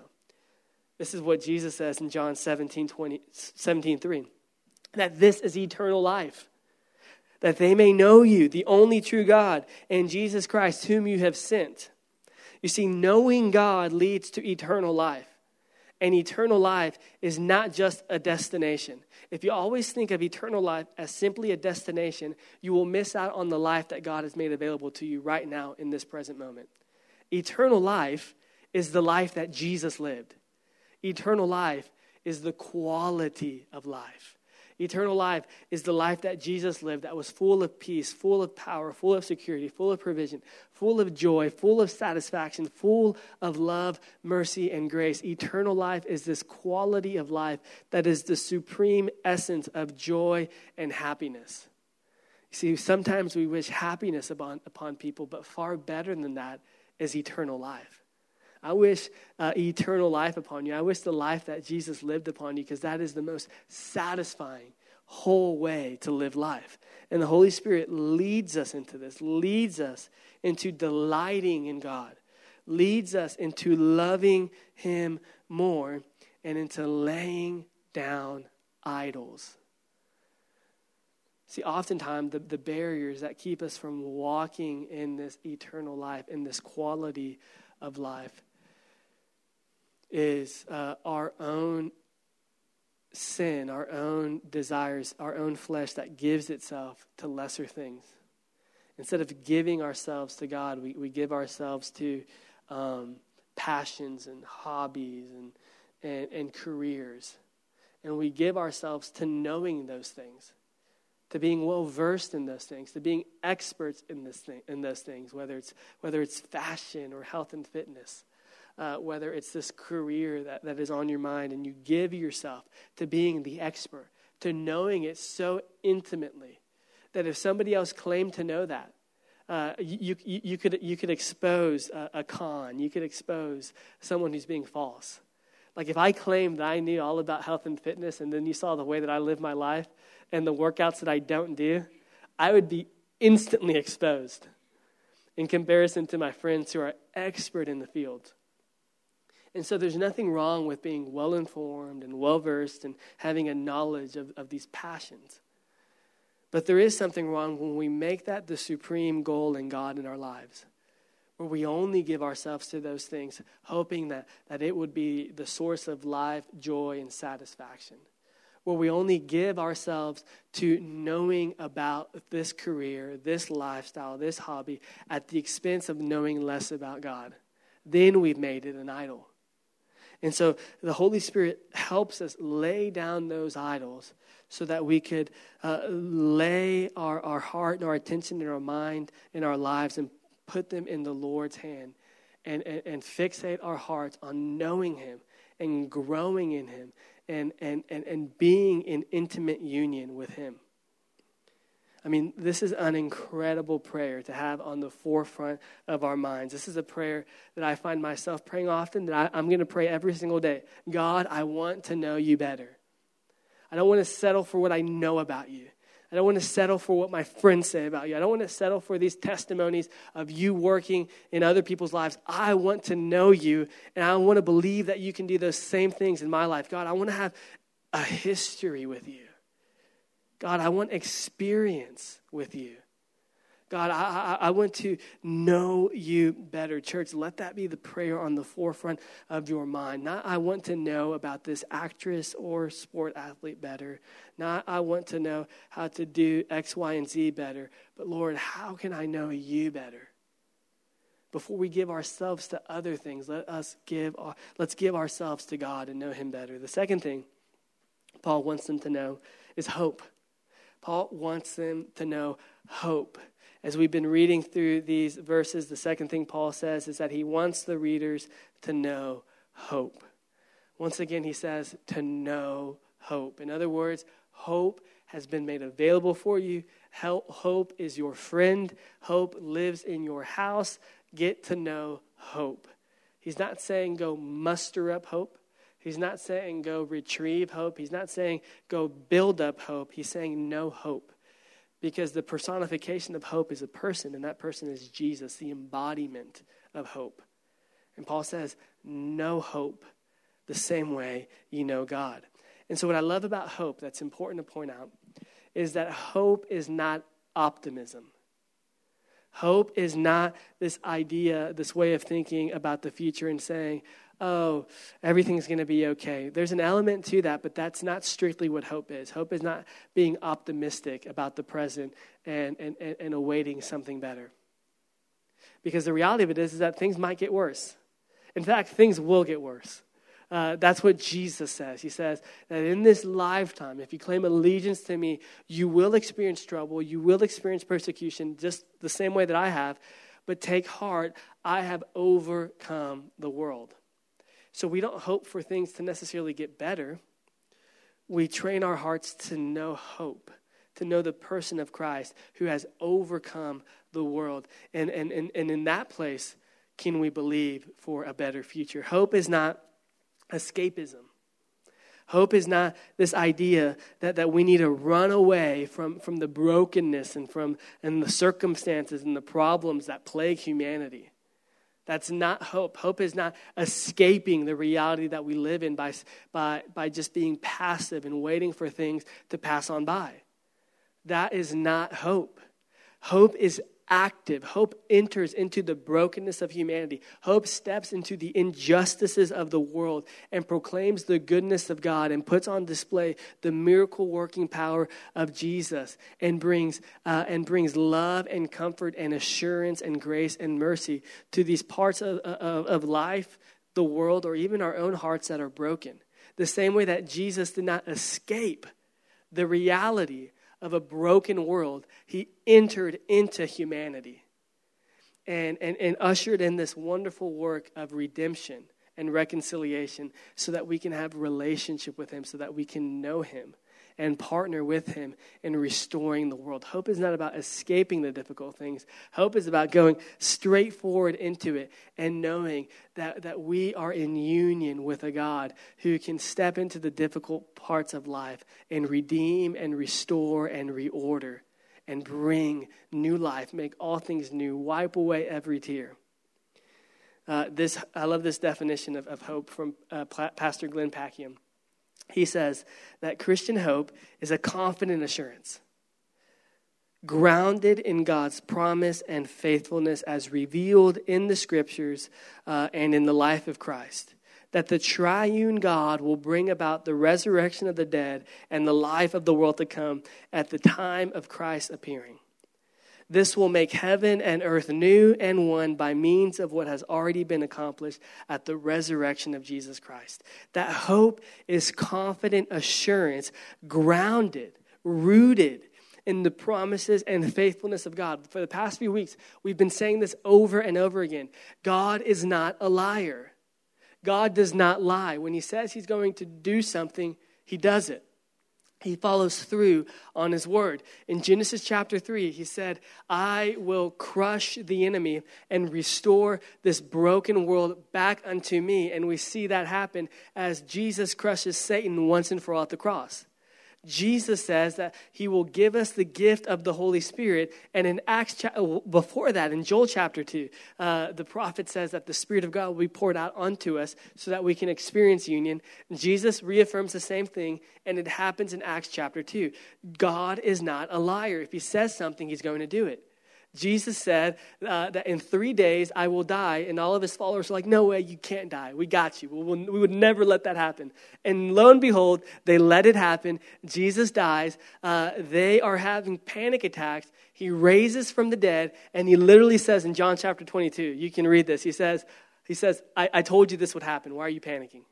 This is what Jesus says in John 17, 20, 17 3 that this is eternal life, that they may know you, the only true God, and Jesus Christ, whom you have sent. You see, knowing God leads to eternal life and eternal life is not just a destination. If you always think of eternal life as simply a destination, you will miss out on the life that God has made available to you right now in this present moment. Eternal life is the life that Jesus lived. Eternal life is the quality of life. Eternal life is the life that Jesus lived that was full of peace, full of power, full of security, full of provision, full of joy, full of satisfaction, full of love, mercy, and grace. Eternal life is this quality of life that is the supreme essence of joy and happiness. You see, sometimes we wish happiness upon, upon people, but far better than that is eternal life. I wish uh, eternal life upon you. I wish the life that Jesus lived upon you because that is the most satisfying, whole way to live life. And the Holy Spirit leads us into this, leads us into delighting in God, leads us into loving Him more, and into laying down idols. See, oftentimes the, the barriers that keep us from walking in this eternal life, in this quality of life, is uh, our own sin, our own desires, our own flesh that gives itself to lesser things. Instead of giving ourselves to God, we, we give ourselves to um, passions and hobbies and, and, and careers. And we give ourselves to knowing those things, to being well versed in those things, to being experts in, this thing, in those things, whether it's, whether it's fashion or health and fitness uh, whether it's this career that, that is on your mind, and you give yourself to being the expert, to knowing it so intimately that if somebody else claimed to know that, uh, you, you, you, could, you could expose a, a con, you could expose someone who's being false. Like if I claimed that I knew all about health and fitness, and then you saw the way that I live my life and the workouts that I don't do, I would be instantly exposed in comparison to my friends who are expert in the field. And so there's nothing wrong with being well informed and well versed and having a knowledge of, of these passions. But there is something wrong when we make that the supreme goal in God in our lives, where we only give ourselves to those things, hoping that, that it would be the source of life, joy, and satisfaction. where we only give ourselves to knowing about this career, this lifestyle, this hobby at the expense of knowing less about God. Then we've made it an idol. And so the Holy Spirit helps us lay down those idols so that we could uh, lay our, our heart and our attention and our mind and our lives and put them in the Lord's hand and, and, and fixate our hearts on knowing Him and growing in Him and, and, and, and being in intimate union with Him. I mean, this is an incredible prayer to have on the forefront of our minds. This is a prayer that I find myself praying often, that I, am going to pray every single day. God, I want to know you better. I don't want to settle for what I know about you. I don't want to settle for what my friends say about you. I don't want to settle for these testimonies of you working in other people's lives. I want to know you, and I want to believe that you can do those same things in my life. God, I want to have a history with you. God, I want experience with you. God, I, I, I, want to know you better. Church, let that be the prayer on the forefront of your mind. Not, I want to know about this actress or sport athlete better. Not, I want to know how to do X, Y, and Z better. But Lord, how can I know you better? Before we give ourselves to other things, let us give, let's give ourselves to God and know him better. The second thing Paul wants them to know is hope. Paul wants them to know hope. As we've been reading through these verses, the second thing Paul says is that he wants the readers to know hope. Once again, he says to know hope. In other words, hope has been made available for you. Hope is your friend. Hope lives in your house. Get to know hope. He's not saying go muster up hope. He's not saying go retrieve hope. He's not saying go build up hope. He's saying no hope. Because the personification of hope is a person, and that person is Jesus, the embodiment of hope. And Paul says, no hope the same way you know God. And so, what I love about hope that's important to point out is that hope is not optimism. Hope is not this idea, this way of thinking about the future and saying, oh, everything's going to be okay. There's an element to that, but that's not strictly what hope is. Hope is not being optimistic about the present and, and, and, and awaiting something better. Because the reality of it is, is that things might get worse. In fact, things will get worse. Uh, that's what Jesus says. He says that in this lifetime, if you claim allegiance to me, you will experience trouble, you will experience persecution, just the same way that I have. But take heart, I have overcome the world. So we don't hope for things to necessarily get better. We train our hearts to know hope, to know the person of Christ who has overcome the world. And, and, and, and in that place, can we believe for a better future? Hope is not escapism. Hope is not this idea that, that we need to run away from, from the brokenness and from and the circumstances and the problems that plague humanity. That's not hope. Hope is not escaping the reality that we live in by, by, by just being passive and waiting for things to pass on by. That is not hope. Hope is active. Hope enters into the brokenness of humanity. Hope steps into the injustices of the world and proclaims the goodness of God and puts on display the miracle working power of Jesus and brings, uh, and brings love and comfort and assurance and grace and mercy to these parts of, of, of life, the world, or even our own hearts that are broken. The same way that Jesus did not escape the reality of a broken world, he entered into humanity and, and, and ushered in this wonderful work of redemption and reconciliation so that we can have relationship with him, so that we can know him and partner with him in restoring the world. Hope is not about escaping the difficult things. Hope is about going straight forward into it and knowing that, that we are in union with a God who can step into the difficult parts of life and redeem and restore and reorder and bring new life, make all things new, wipe away every tear. Uh, this, I love this definition of, of hope from uh, Pastor Glenn Packiam he says that Christian hope is a confident assurance, grounded in God's promise and faithfulness as revealed in the scriptures uh, and in the life of Christ. that the triune God will bring about the resurrection of the dead and the life of the world to come at the time of Christ's appearing. This will make heaven and earth new and one by means of what has already been accomplished at the resurrection of Jesus Christ. That hope is confident assurance, grounded, rooted in the promises and faithfulness of God. For the past few weeks, we've been saying this over and over again God is not a liar. God does not lie. When he says he's going to do something, he does it. He follows through on his word. In Genesis chapter 3, he said, I will crush the enemy and restore this broken world back unto me. And we see that happen as Jesus crushes Satan once and for all at the cross. Jesus says that he will give us the gift of the Holy Spirit. And in Acts, uh, before that, in Joel chapter 2, uh, the prophet says that the Spirit of God will be poured out onto us so that we can experience union. Jesus reaffirms the same thing, and it happens in Acts chapter 2. God is not a liar. If he says something, he's going to do it. Jesus said uh, that in three days I will die, and all of his followers were like, No way, you can't die. We got you. We, will, we would never let that happen. And lo and behold, they let it happen. Jesus dies. Uh, they are having panic attacks. He raises from the dead, and he literally says in John chapter 22, you can read this. He says, he says I, I told you this would happen. Why are you panicking?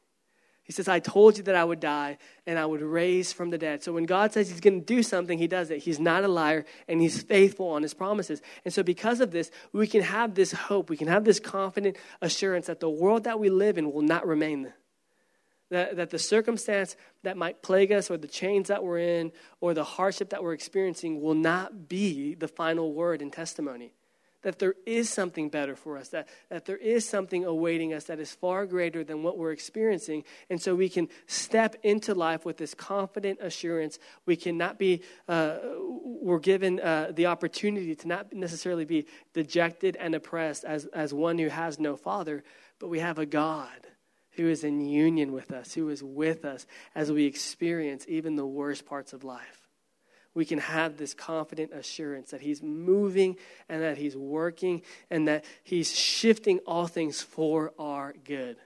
He says, I told you that I would die and I would raise from the dead. So when God says he's going to do something, he does it. He's not a liar and he's faithful on his promises. And so because of this, we can have this hope. We can have this confident assurance that the world that we live in will not remain. That, that the circumstance that might plague us or the chains that we're in or the hardship that we're experiencing will not be the final word in testimony that there is something better for us, that, that there is something awaiting us that is far greater than what we're experiencing. And so we can step into life with this confident assurance. We cannot be, uh, we're given uh, the opportunity to not necessarily be dejected and oppressed as, as one who has no father, but we have a God who is in union with us, who is with us as we experience even the worst parts of life we can have this confident assurance that He's moving and that He's working and that He's shifting all things for our good.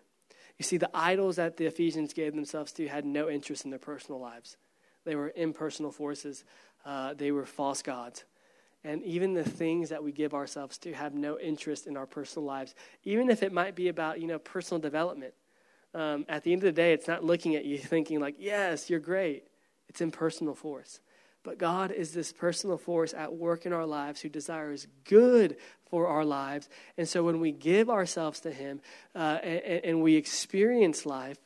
You see, the idols that the Ephesians gave themselves to had no interest in their personal lives, they were impersonal forces, uh, they were false gods. And even the things that we give ourselves to have no interest in our personal lives, even if it might be about, you know, personal development. Um, at the end of the day, it's not looking at you thinking, like, yes, you're great. It's impersonal force. But God is this personal force at work in our lives who desires good for our lives. And so when we give ourselves to Him uh, and, and, we experience life,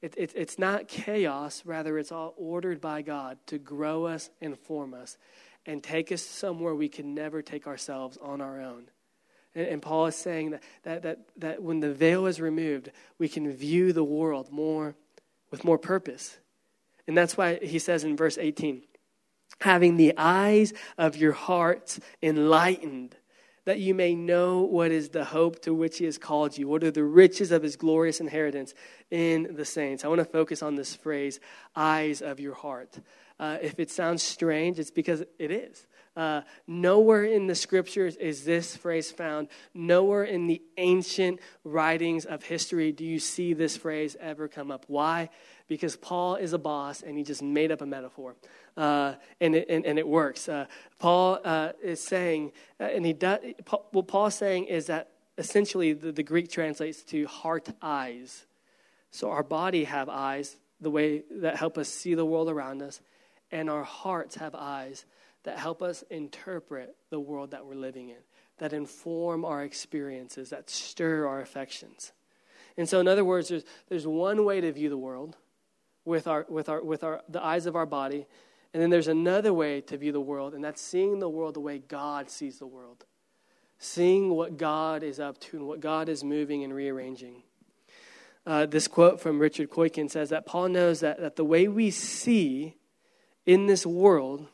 it, it, it's not chaos, rather, it's all ordered by God to grow us and form us and take us somewhere we can never take ourselves on our own. And, and Paul is saying that, that, that, that when the veil is removed, we can view the world more with more purpose. And that's why he says in verse 18, having the eyes of your hearts enlightened, that you may know what is the hope to which he has called you, what are the riches of his glorious inheritance in the saints. I want to focus on this phrase, eyes of your heart. Uh, if it sounds strange, it's because it is. Uh, nowhere in the scriptures is this phrase found. Nowhere in the ancient writings of history do you see this phrase ever come up. Why? Because Paul is a boss and he just made up a metaphor uh, and, it, and, and, it works. Uh, Paul uh, is saying, uh, and he does, what Paul's saying is that essentially the, the Greek translates to heart eyes. So our body have eyes, the way that help us see the world around us, and our hearts have eyes that help us interpret the world that we're living in, that inform our experiences, that stir our affections. And so, in other words, there's, there's one way to view the world with, our, with, our, with our, the eyes of our body, and then there's another way to view the world, and that's seeing the world the way God sees the world. Seeing what God is up to and what God is moving and rearranging. Uh, this quote from Richard Koykin says that Paul knows that, that the way we see in this world,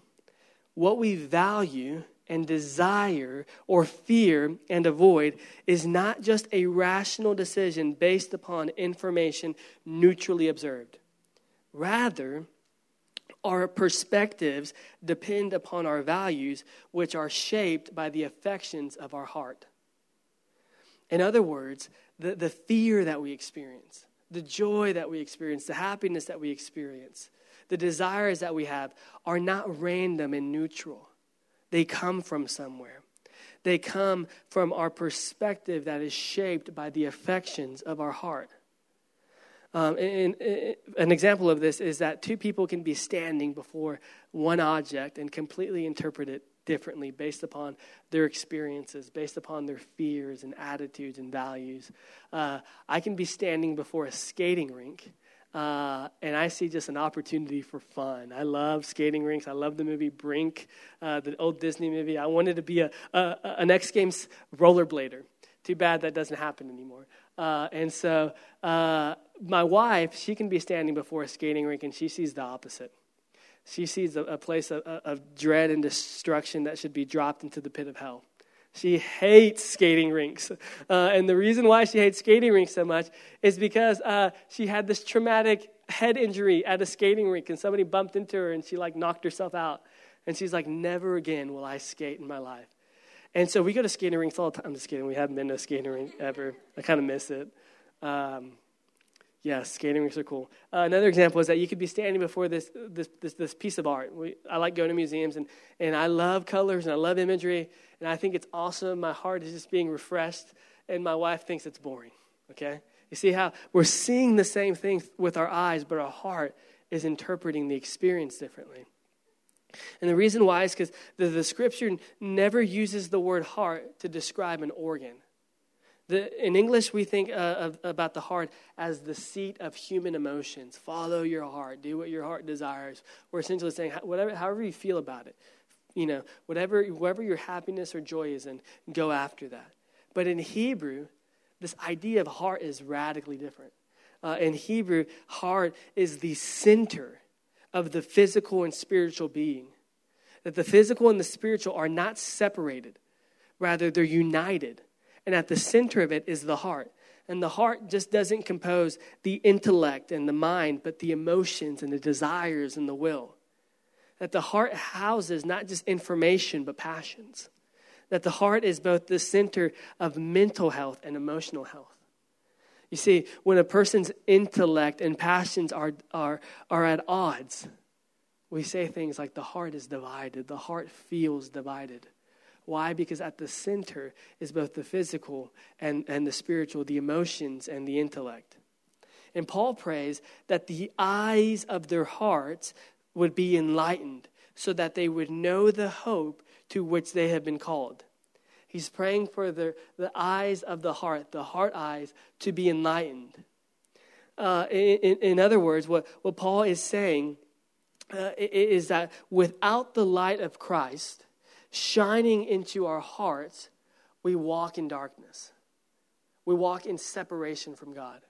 what we value and desire or fear and avoid is not just a rational decision based upon information neutrally observed. Rather, our perspectives depend upon our values, which are shaped by the affections of our heart. In other words, the, the fear that we experience, the joy that we experience, the happiness that we experience, the desires that we have are not random and neutral. They come from somewhere. They come from our perspective that is shaped by the affections of our heart. Um, and, and, an example of this is that two people can be standing before one object and completely interpret it differently based upon their experiences, based upon their fears and attitudes and values. Uh, I can be standing before a skating rink. Uh, and I see just an opportunity for fun. I love skating rinks. I love the movie Brink, uh, the old Disney movie. I wanted to be a, a an X Games rollerblader. Too bad that doesn't happen anymore. Uh, and so uh, my wife, she can be standing before a skating rink and she sees the opposite. She sees a, a place of, of dread and destruction that should be dropped into the pit of hell. She hates skating rinks. Uh, and the reason why she hates skating rinks so much is because uh, she had this traumatic head injury at a skating rink and somebody bumped into her and she like knocked herself out. And she's like, never again will I skate in my life. And so we go to skating rinks all the time. I'm just kidding. We haven't been to a skating rink ever. I kind of miss it. Um, yeah, skating rinks are cool. Uh, another example is that you could be standing before this, this, this, this piece of art. We, I like going to museums, and, and I love colors and I love imagery, and I think it's awesome. My heart is just being refreshed, and my wife thinks it's boring, okay? You see how we're seeing the same thing with our eyes, but our heart is interpreting the experience differently. And the reason why is because the, the scripture never uses the word heart to describe an organ. The, in English, we think uh, of, about the heart as the seat of human emotions. Follow your heart. Do what your heart desires. We're essentially saying, whatever, however you feel about it, you know, whatever, whatever your happiness or joy is in, go after that. But in Hebrew, this idea of heart is radically different. Uh, in Hebrew, heart is the center of the physical and spiritual being. That the physical and the spiritual are not separated, rather, they're united and at the center of it is the heart. And the heart just doesn't compose the intellect and the mind, but the emotions and the desires and the will. That the heart houses not just information, but passions. That the heart is both the center of mental health and emotional health. You see, when a person's intellect and passions are, are, are at odds, we say things like the heart is divided, the heart feels divided. Why? Because at the center is both the physical and, and the spiritual, the emotions and the intellect. And Paul prays that the eyes of their hearts would be enlightened so that they would know the hope to which they have been called. He's praying for the, the eyes of the heart, the heart eyes, to be enlightened. Uh, in, in, other words, what, what Paul is saying uh, is that without the light of Christ, shining into our hearts, we walk in darkness. We walk in separation from God.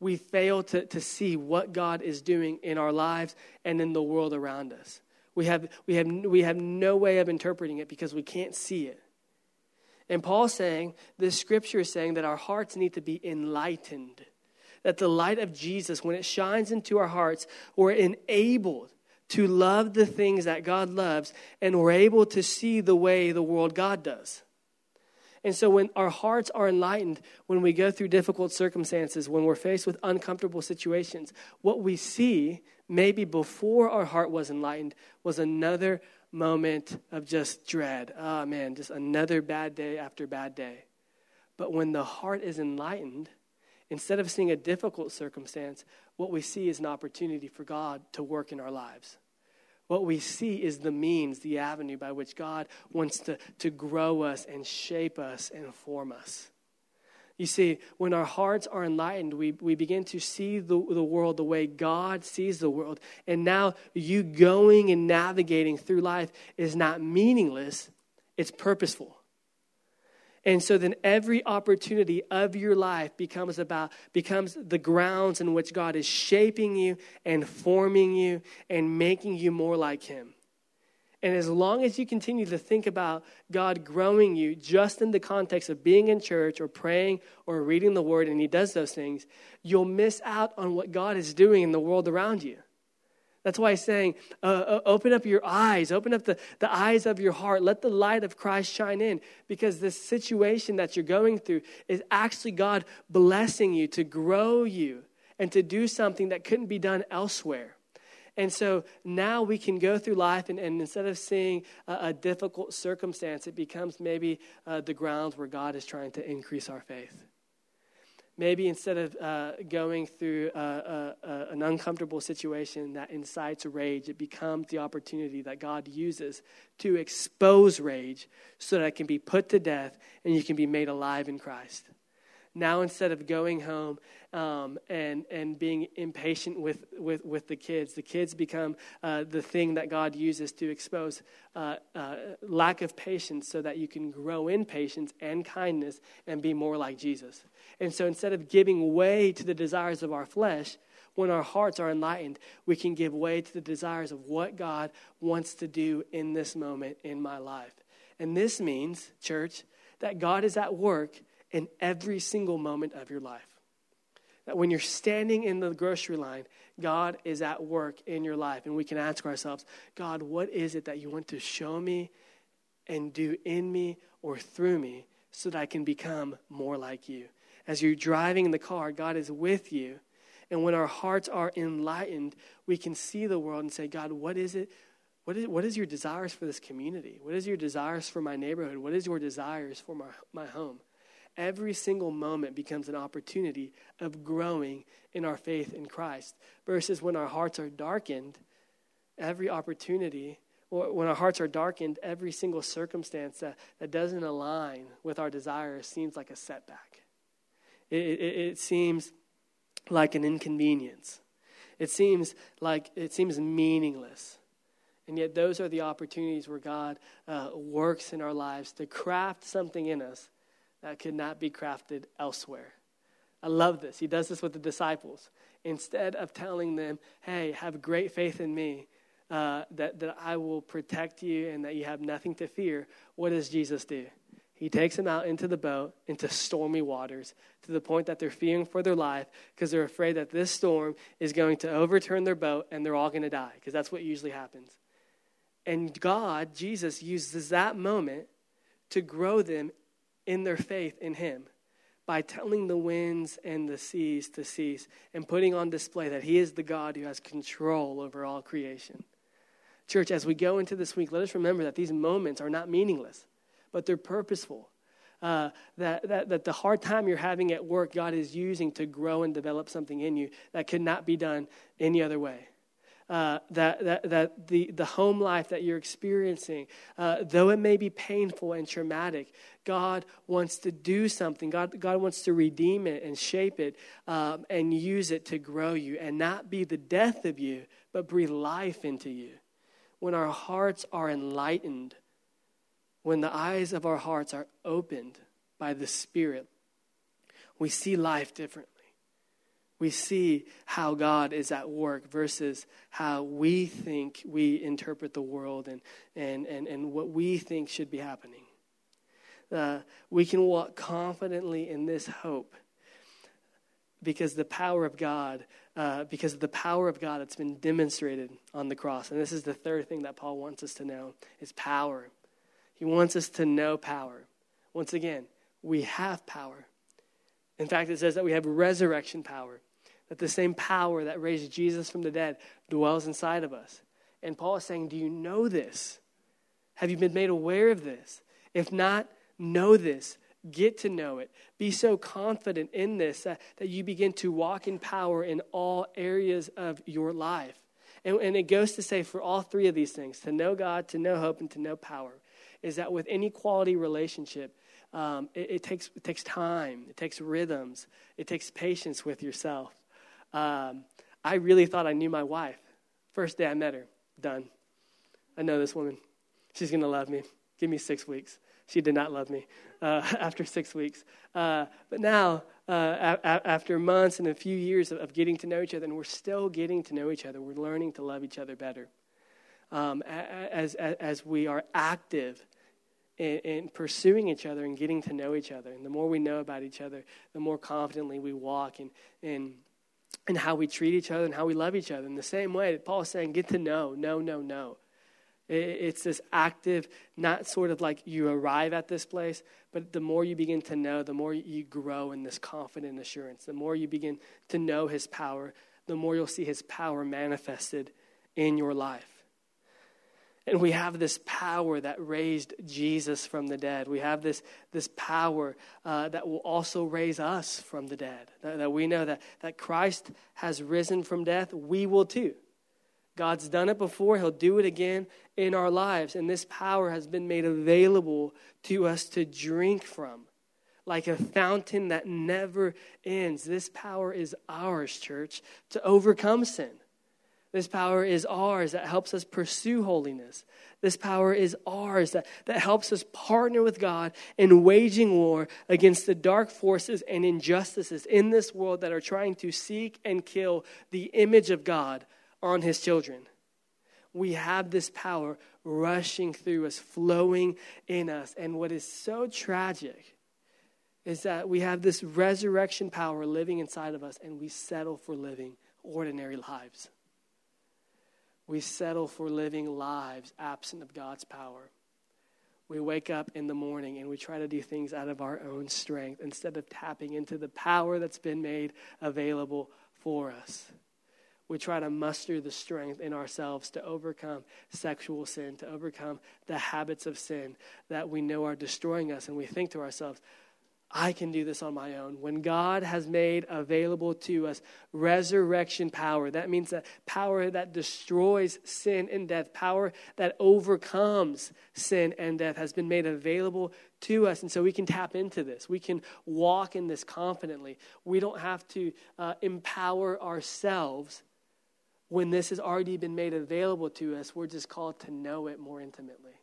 We fail to, to see what God is doing in our lives and in the world around us. We have, we, have, we have no way of interpreting it because we can't see it. And Paul's saying, this scripture is saying that our hearts need to be enlightened. That the light of Jesus, when it shines into our hearts, we're enabled to love the things that God loves, and we're able to see the way the world God does. And so, when our hearts are enlightened, when we go through difficult circumstances, when we're faced with uncomfortable situations, what we see, maybe before our heart was enlightened, was another moment of just dread. Oh man, just another bad day after bad day. But when the heart is enlightened, instead of seeing a difficult circumstance, what we see is an opportunity for God to work in our lives. What we see is the means, the avenue by which God wants to, to grow us and shape us and form us. You see, when our hearts are enlightened, we, we begin to see the, the world the way God sees the world. And now you going and navigating through life is not meaningless, it's purposeful. And so then every opportunity of your life becomes about becomes the grounds in which God is shaping you and forming you and making you more like him. And as long as you continue to think about God growing you just in the context of being in church or praying or reading the word and he does those things, you'll miss out on what God is doing in the world around you. That's why he's saying, uh, uh, open up your eyes, open up the, the eyes of your heart. Let the light of Christ shine in because this situation that you're going through is actually God blessing you to grow you and to do something that couldn't be done elsewhere. And so now we can go through life, and, and instead of seeing a, a, difficult circumstance, it becomes maybe uh, the ground where God is trying to increase our faith. Maybe instead of uh, going through a, a, an uncomfortable situation that incites rage, it becomes the opportunity that God uses to expose rage so that it can be put to death and you can be made alive in Christ. Now, instead of going home um, and, and being impatient with, with, with the kids, the kids become uh, the thing that God uses to expose uh, uh, lack of patience so that you can grow in patience and kindness and be more like Jesus. And so instead of giving way to the desires of our flesh, when our hearts are enlightened, we can give way to the desires of what God wants to do in this moment in my life. And this means, church, that God is at work in every single moment of your life. That when you're standing in the grocery line, God is at work in your life. And we can ask ourselves, God, what is it that you want to show me and do in me or through me so that I can become more like you? As you're driving in the car, God is with you. And when our hearts are enlightened, we can see the world and say, God, what is it? What is, what is your desires for this community? What is your desires for my neighborhood? What is your desires for my, my home? every single moment becomes an opportunity of growing in our faith in Christ. Versus when our hearts are darkened, every opportunity, or when our hearts are darkened, every single circumstance that, that doesn't align with our desires seems like a setback. It, it, it seems like an inconvenience. It seems like it seems meaningless. And yet, those are the opportunities where God uh, works in our lives to craft something in us that could not be crafted elsewhere. I love this. He does this with the disciples. Instead of telling them, hey, have great faith in me, uh, that, that I will protect you and that you have nothing to fear, what does Jesus do? He takes them out into the boat, into stormy waters, to the point that they're fearing for their life because they're afraid that this storm is going to overturn their boat and they're all going to die, because that's what usually happens. And God, Jesus, uses that moment to grow them in their faith in Him by telling the winds and the seas to cease and putting on display that He is the God who has control over all creation. Church, as we go into this week, let us remember that these moments are not meaningless, but they're purposeful. Uh, that, that, that the hard time you're having at work, God is using to grow and develop something in you that could not be done any other way uh, that, that, that the, the home life that you're experiencing, uh, though it may be painful and traumatic, God wants to do something. God, God wants to redeem it and shape it um, and use it to grow you and not be the death of you, but breathe life into you. When our hearts are enlightened, when the eyes of our hearts are opened by the Spirit, we see life differently we see how God is at work versus how we think we interpret the world and, and, and, and what we think should be happening. Uh, we can walk confidently in this hope because the power of God, uh, because of the power of God that's been demonstrated on the cross. And this is the third thing that Paul wants us to know is power. He wants us to know power. Once again, we have power. In fact, it says that we have resurrection power, that the same power that raised Jesus from the dead dwells inside of us. And Paul is saying, Do you know this? Have you been made aware of this? If not, know this. Get to know it. Be so confident in this that, that you begin to walk in power in all areas of your life. And, and it goes to say for all three of these things to know God, to know hope, and to know power is that with any quality relationship, um, it, it, takes, it takes time, it takes rhythms, it takes patience with yourself. Um, I really thought I knew my wife. First day I met her, done. I know this woman. She's going to love me. Give me six weeks. She did not love me uh, after six weeks. Uh, but now, uh, a- after months and a few years of, of, getting to know each other, and we're still getting to know each other, we're learning to love each other better. Um, as, as, as we are active in, pursuing each other and getting to know each other. And the more we know about each other, the more confidently we walk in, in, in how we treat each other and how we love each other. In the same way that Paul is saying, get to know, know, know, know. It's this active, not sort of like you arrive at this place, but the more you begin to know, the more you grow in this confident assurance. The more you begin to know His power, the more you'll see His power manifested in your life. And we have this power that raised Jesus from the dead. We have this, this power uh, that will also raise us from the dead. That, that we know that, that Christ has risen from death, we will too. God's done it before, He'll do it again in our lives. And this power has been made available to us to drink from, like a fountain that never ends. This power is ours, church, to overcome sin. This power is ours that helps us pursue holiness. This power is ours that, that helps us partner with God in waging war against the dark forces and injustices in this world that are trying to seek and kill the image of God on his children. We have this power rushing through us, flowing in us. And what is so tragic is that we have this resurrection power living inside of us, and we settle for living ordinary lives. We settle for living lives absent of God's power. We wake up in the morning and we try to do things out of our own strength instead of tapping into the power that's been made available for us we try to muster the strength in ourselves to overcome sexual sin, to overcome the habits of sin that we know are destroying us. And we think to ourselves, I can do this on my own. When God has made available to us resurrection power, that means that power that destroys sin and death, power that overcomes sin and death has been made available to us. And so we can tap into this. We can walk in this confidently. We don't have to uh, empower ourselves when this has already been made available to us, we're just called to know it more intimately.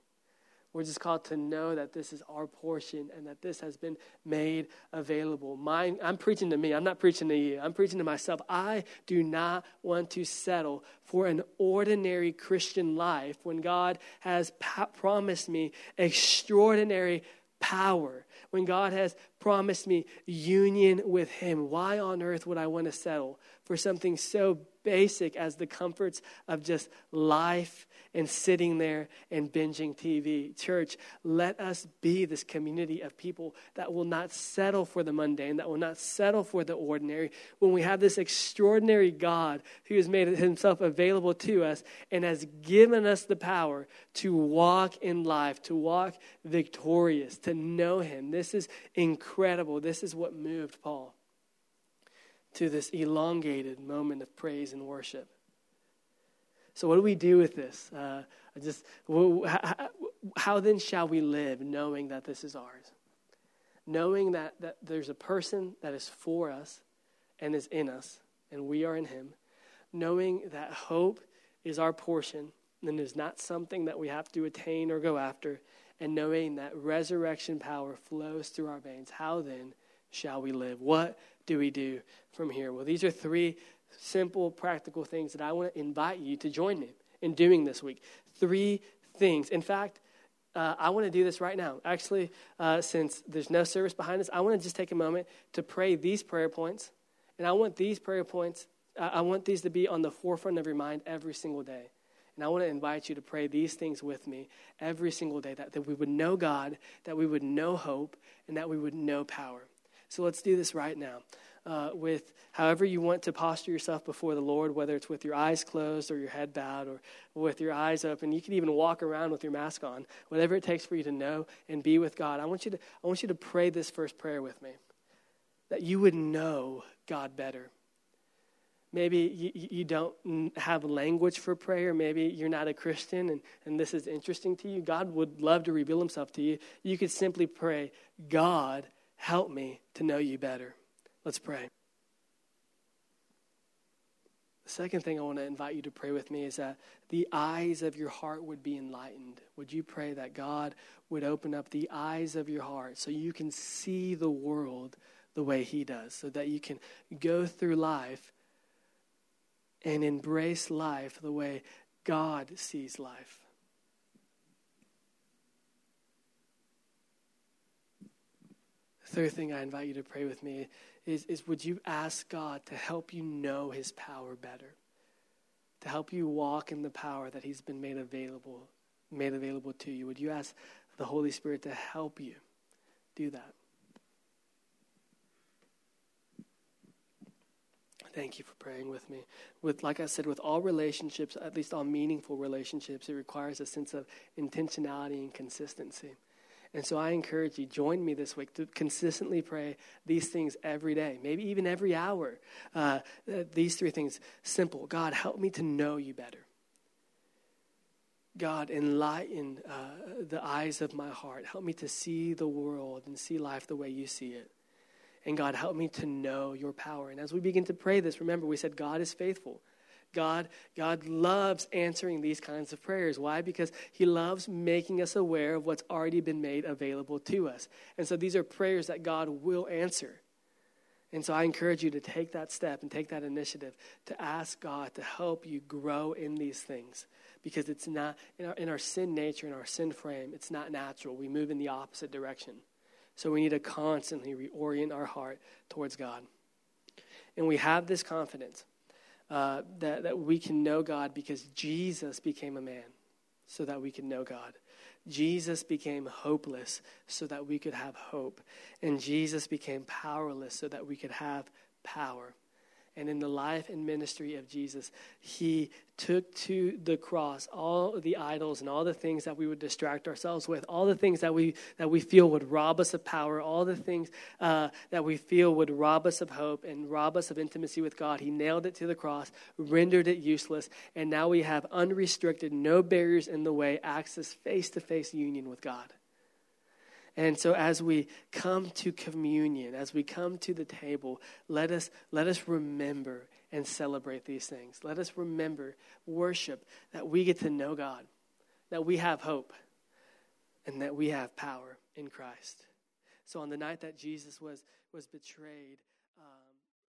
We're just called to know that this is our portion and that this has been made available. I'm preaching to me. I'm not preaching to you. I'm preaching to myself. I do not want to settle for an ordinary Christian life when God has promised me extraordinary power, when God has promised me union with Him. Why on earth would I want to settle for something so basic as the comforts of just life and sitting there and binging TV. Church, let us be this community of people that will not settle for the mundane, that will not settle for the ordinary. When we have this extraordinary God who has made himself available to us and has given us the power to walk in life, to walk victorious, to know him. This is incredible. This is what moved Paul to this elongated moment of praise and worship. So, what do we do with this? Uh, just how, how then shall we live knowing that this is ours? Knowing that, that there's a person that is for us and is in us, and we are in him. Knowing that hope is our portion and is not something that we have to attain or go after, and knowing that resurrection power flows through our veins. How then shall we live? What do we do from here? Well, these are three simple, practical things that I want to invite you to join me in doing this week. Three things. In fact, uh, I want to do this right now. Actually, uh, since there's no service behind us, I want to just take a moment to pray these prayer points. And I want these prayer points, uh, I want these to be on the forefront of your mind every single day. And I want to invite you to pray these things with me every single day that, that we would know God, that we would know hope, and that we would know power. So let's do this right now. Uh, with however you want to posture yourself before the Lord, whether it's with your eyes closed or your head bowed or with your eyes open. You can even walk around with your mask on, whatever it takes for you to know and be with God. I want you to, I want you to pray this first prayer with me that you would know God better. Maybe you, you don't have language for prayer. Maybe you're not a Christian and, and this is interesting to you. God would love to reveal himself to you. You could simply pray, God, Help me to know you better. Let's pray. The second thing I want to invite you to pray with me is that the eyes of your heart would be enlightened. Would you pray that God would open up the eyes of your heart so you can see the world the way He does, so that you can go through life and embrace life the way God sees life? Third thing I invite you to pray with me is, is would you ask God to help you know his power better? To help you walk in the power that he's been made available made available to you? Would you ask the Holy Spirit to help you do that? Thank you for praying with me. With like I said, with all relationships, at least all meaningful relationships, it requires a sense of intentionality and consistency. And so I encourage you, join me this week to consistently pray these things every day, maybe even every hour. Uh, these three things simple God, help me to know you better. God, enlighten uh, the eyes of my heart. Help me to see the world and see life the way you see it. And God, help me to know your power. And as we begin to pray this, remember we said God is faithful. God, God loves answering these kinds of prayers. Why? Because He loves making us aware of what's already been made available to us. And so these are prayers that God will answer. And so I encourage you to take that step and take that initiative to ask God to help you grow in these things. Because it's not, in our, in our sin nature, in our sin frame, it's not natural. We move in the opposite direction. So we need to constantly reorient our heart towards God. And we have this confidence uh, that, that we can know God because Jesus became a man so that we can know God. Jesus became hopeless so that we could have hope. And Jesus became powerless so that we could have power and in the life and ministry of Jesus, he took to the cross all the idols and all the things that we would distract ourselves with, all the things that we that we feel would rob us of power, all the things uh, that we feel would rob us of hope and rob us of intimacy with God. He nailed it to the cross, rendered it useless, and now we have unrestricted, no barriers in the way, access, face to face union with God. And so as we come to communion, as we come to the table, let us, let us remember and celebrate these things. Let us remember, worship, that we get to know God, that we have hope, and that we have power in Christ. So on the night that Jesus was, was betrayed,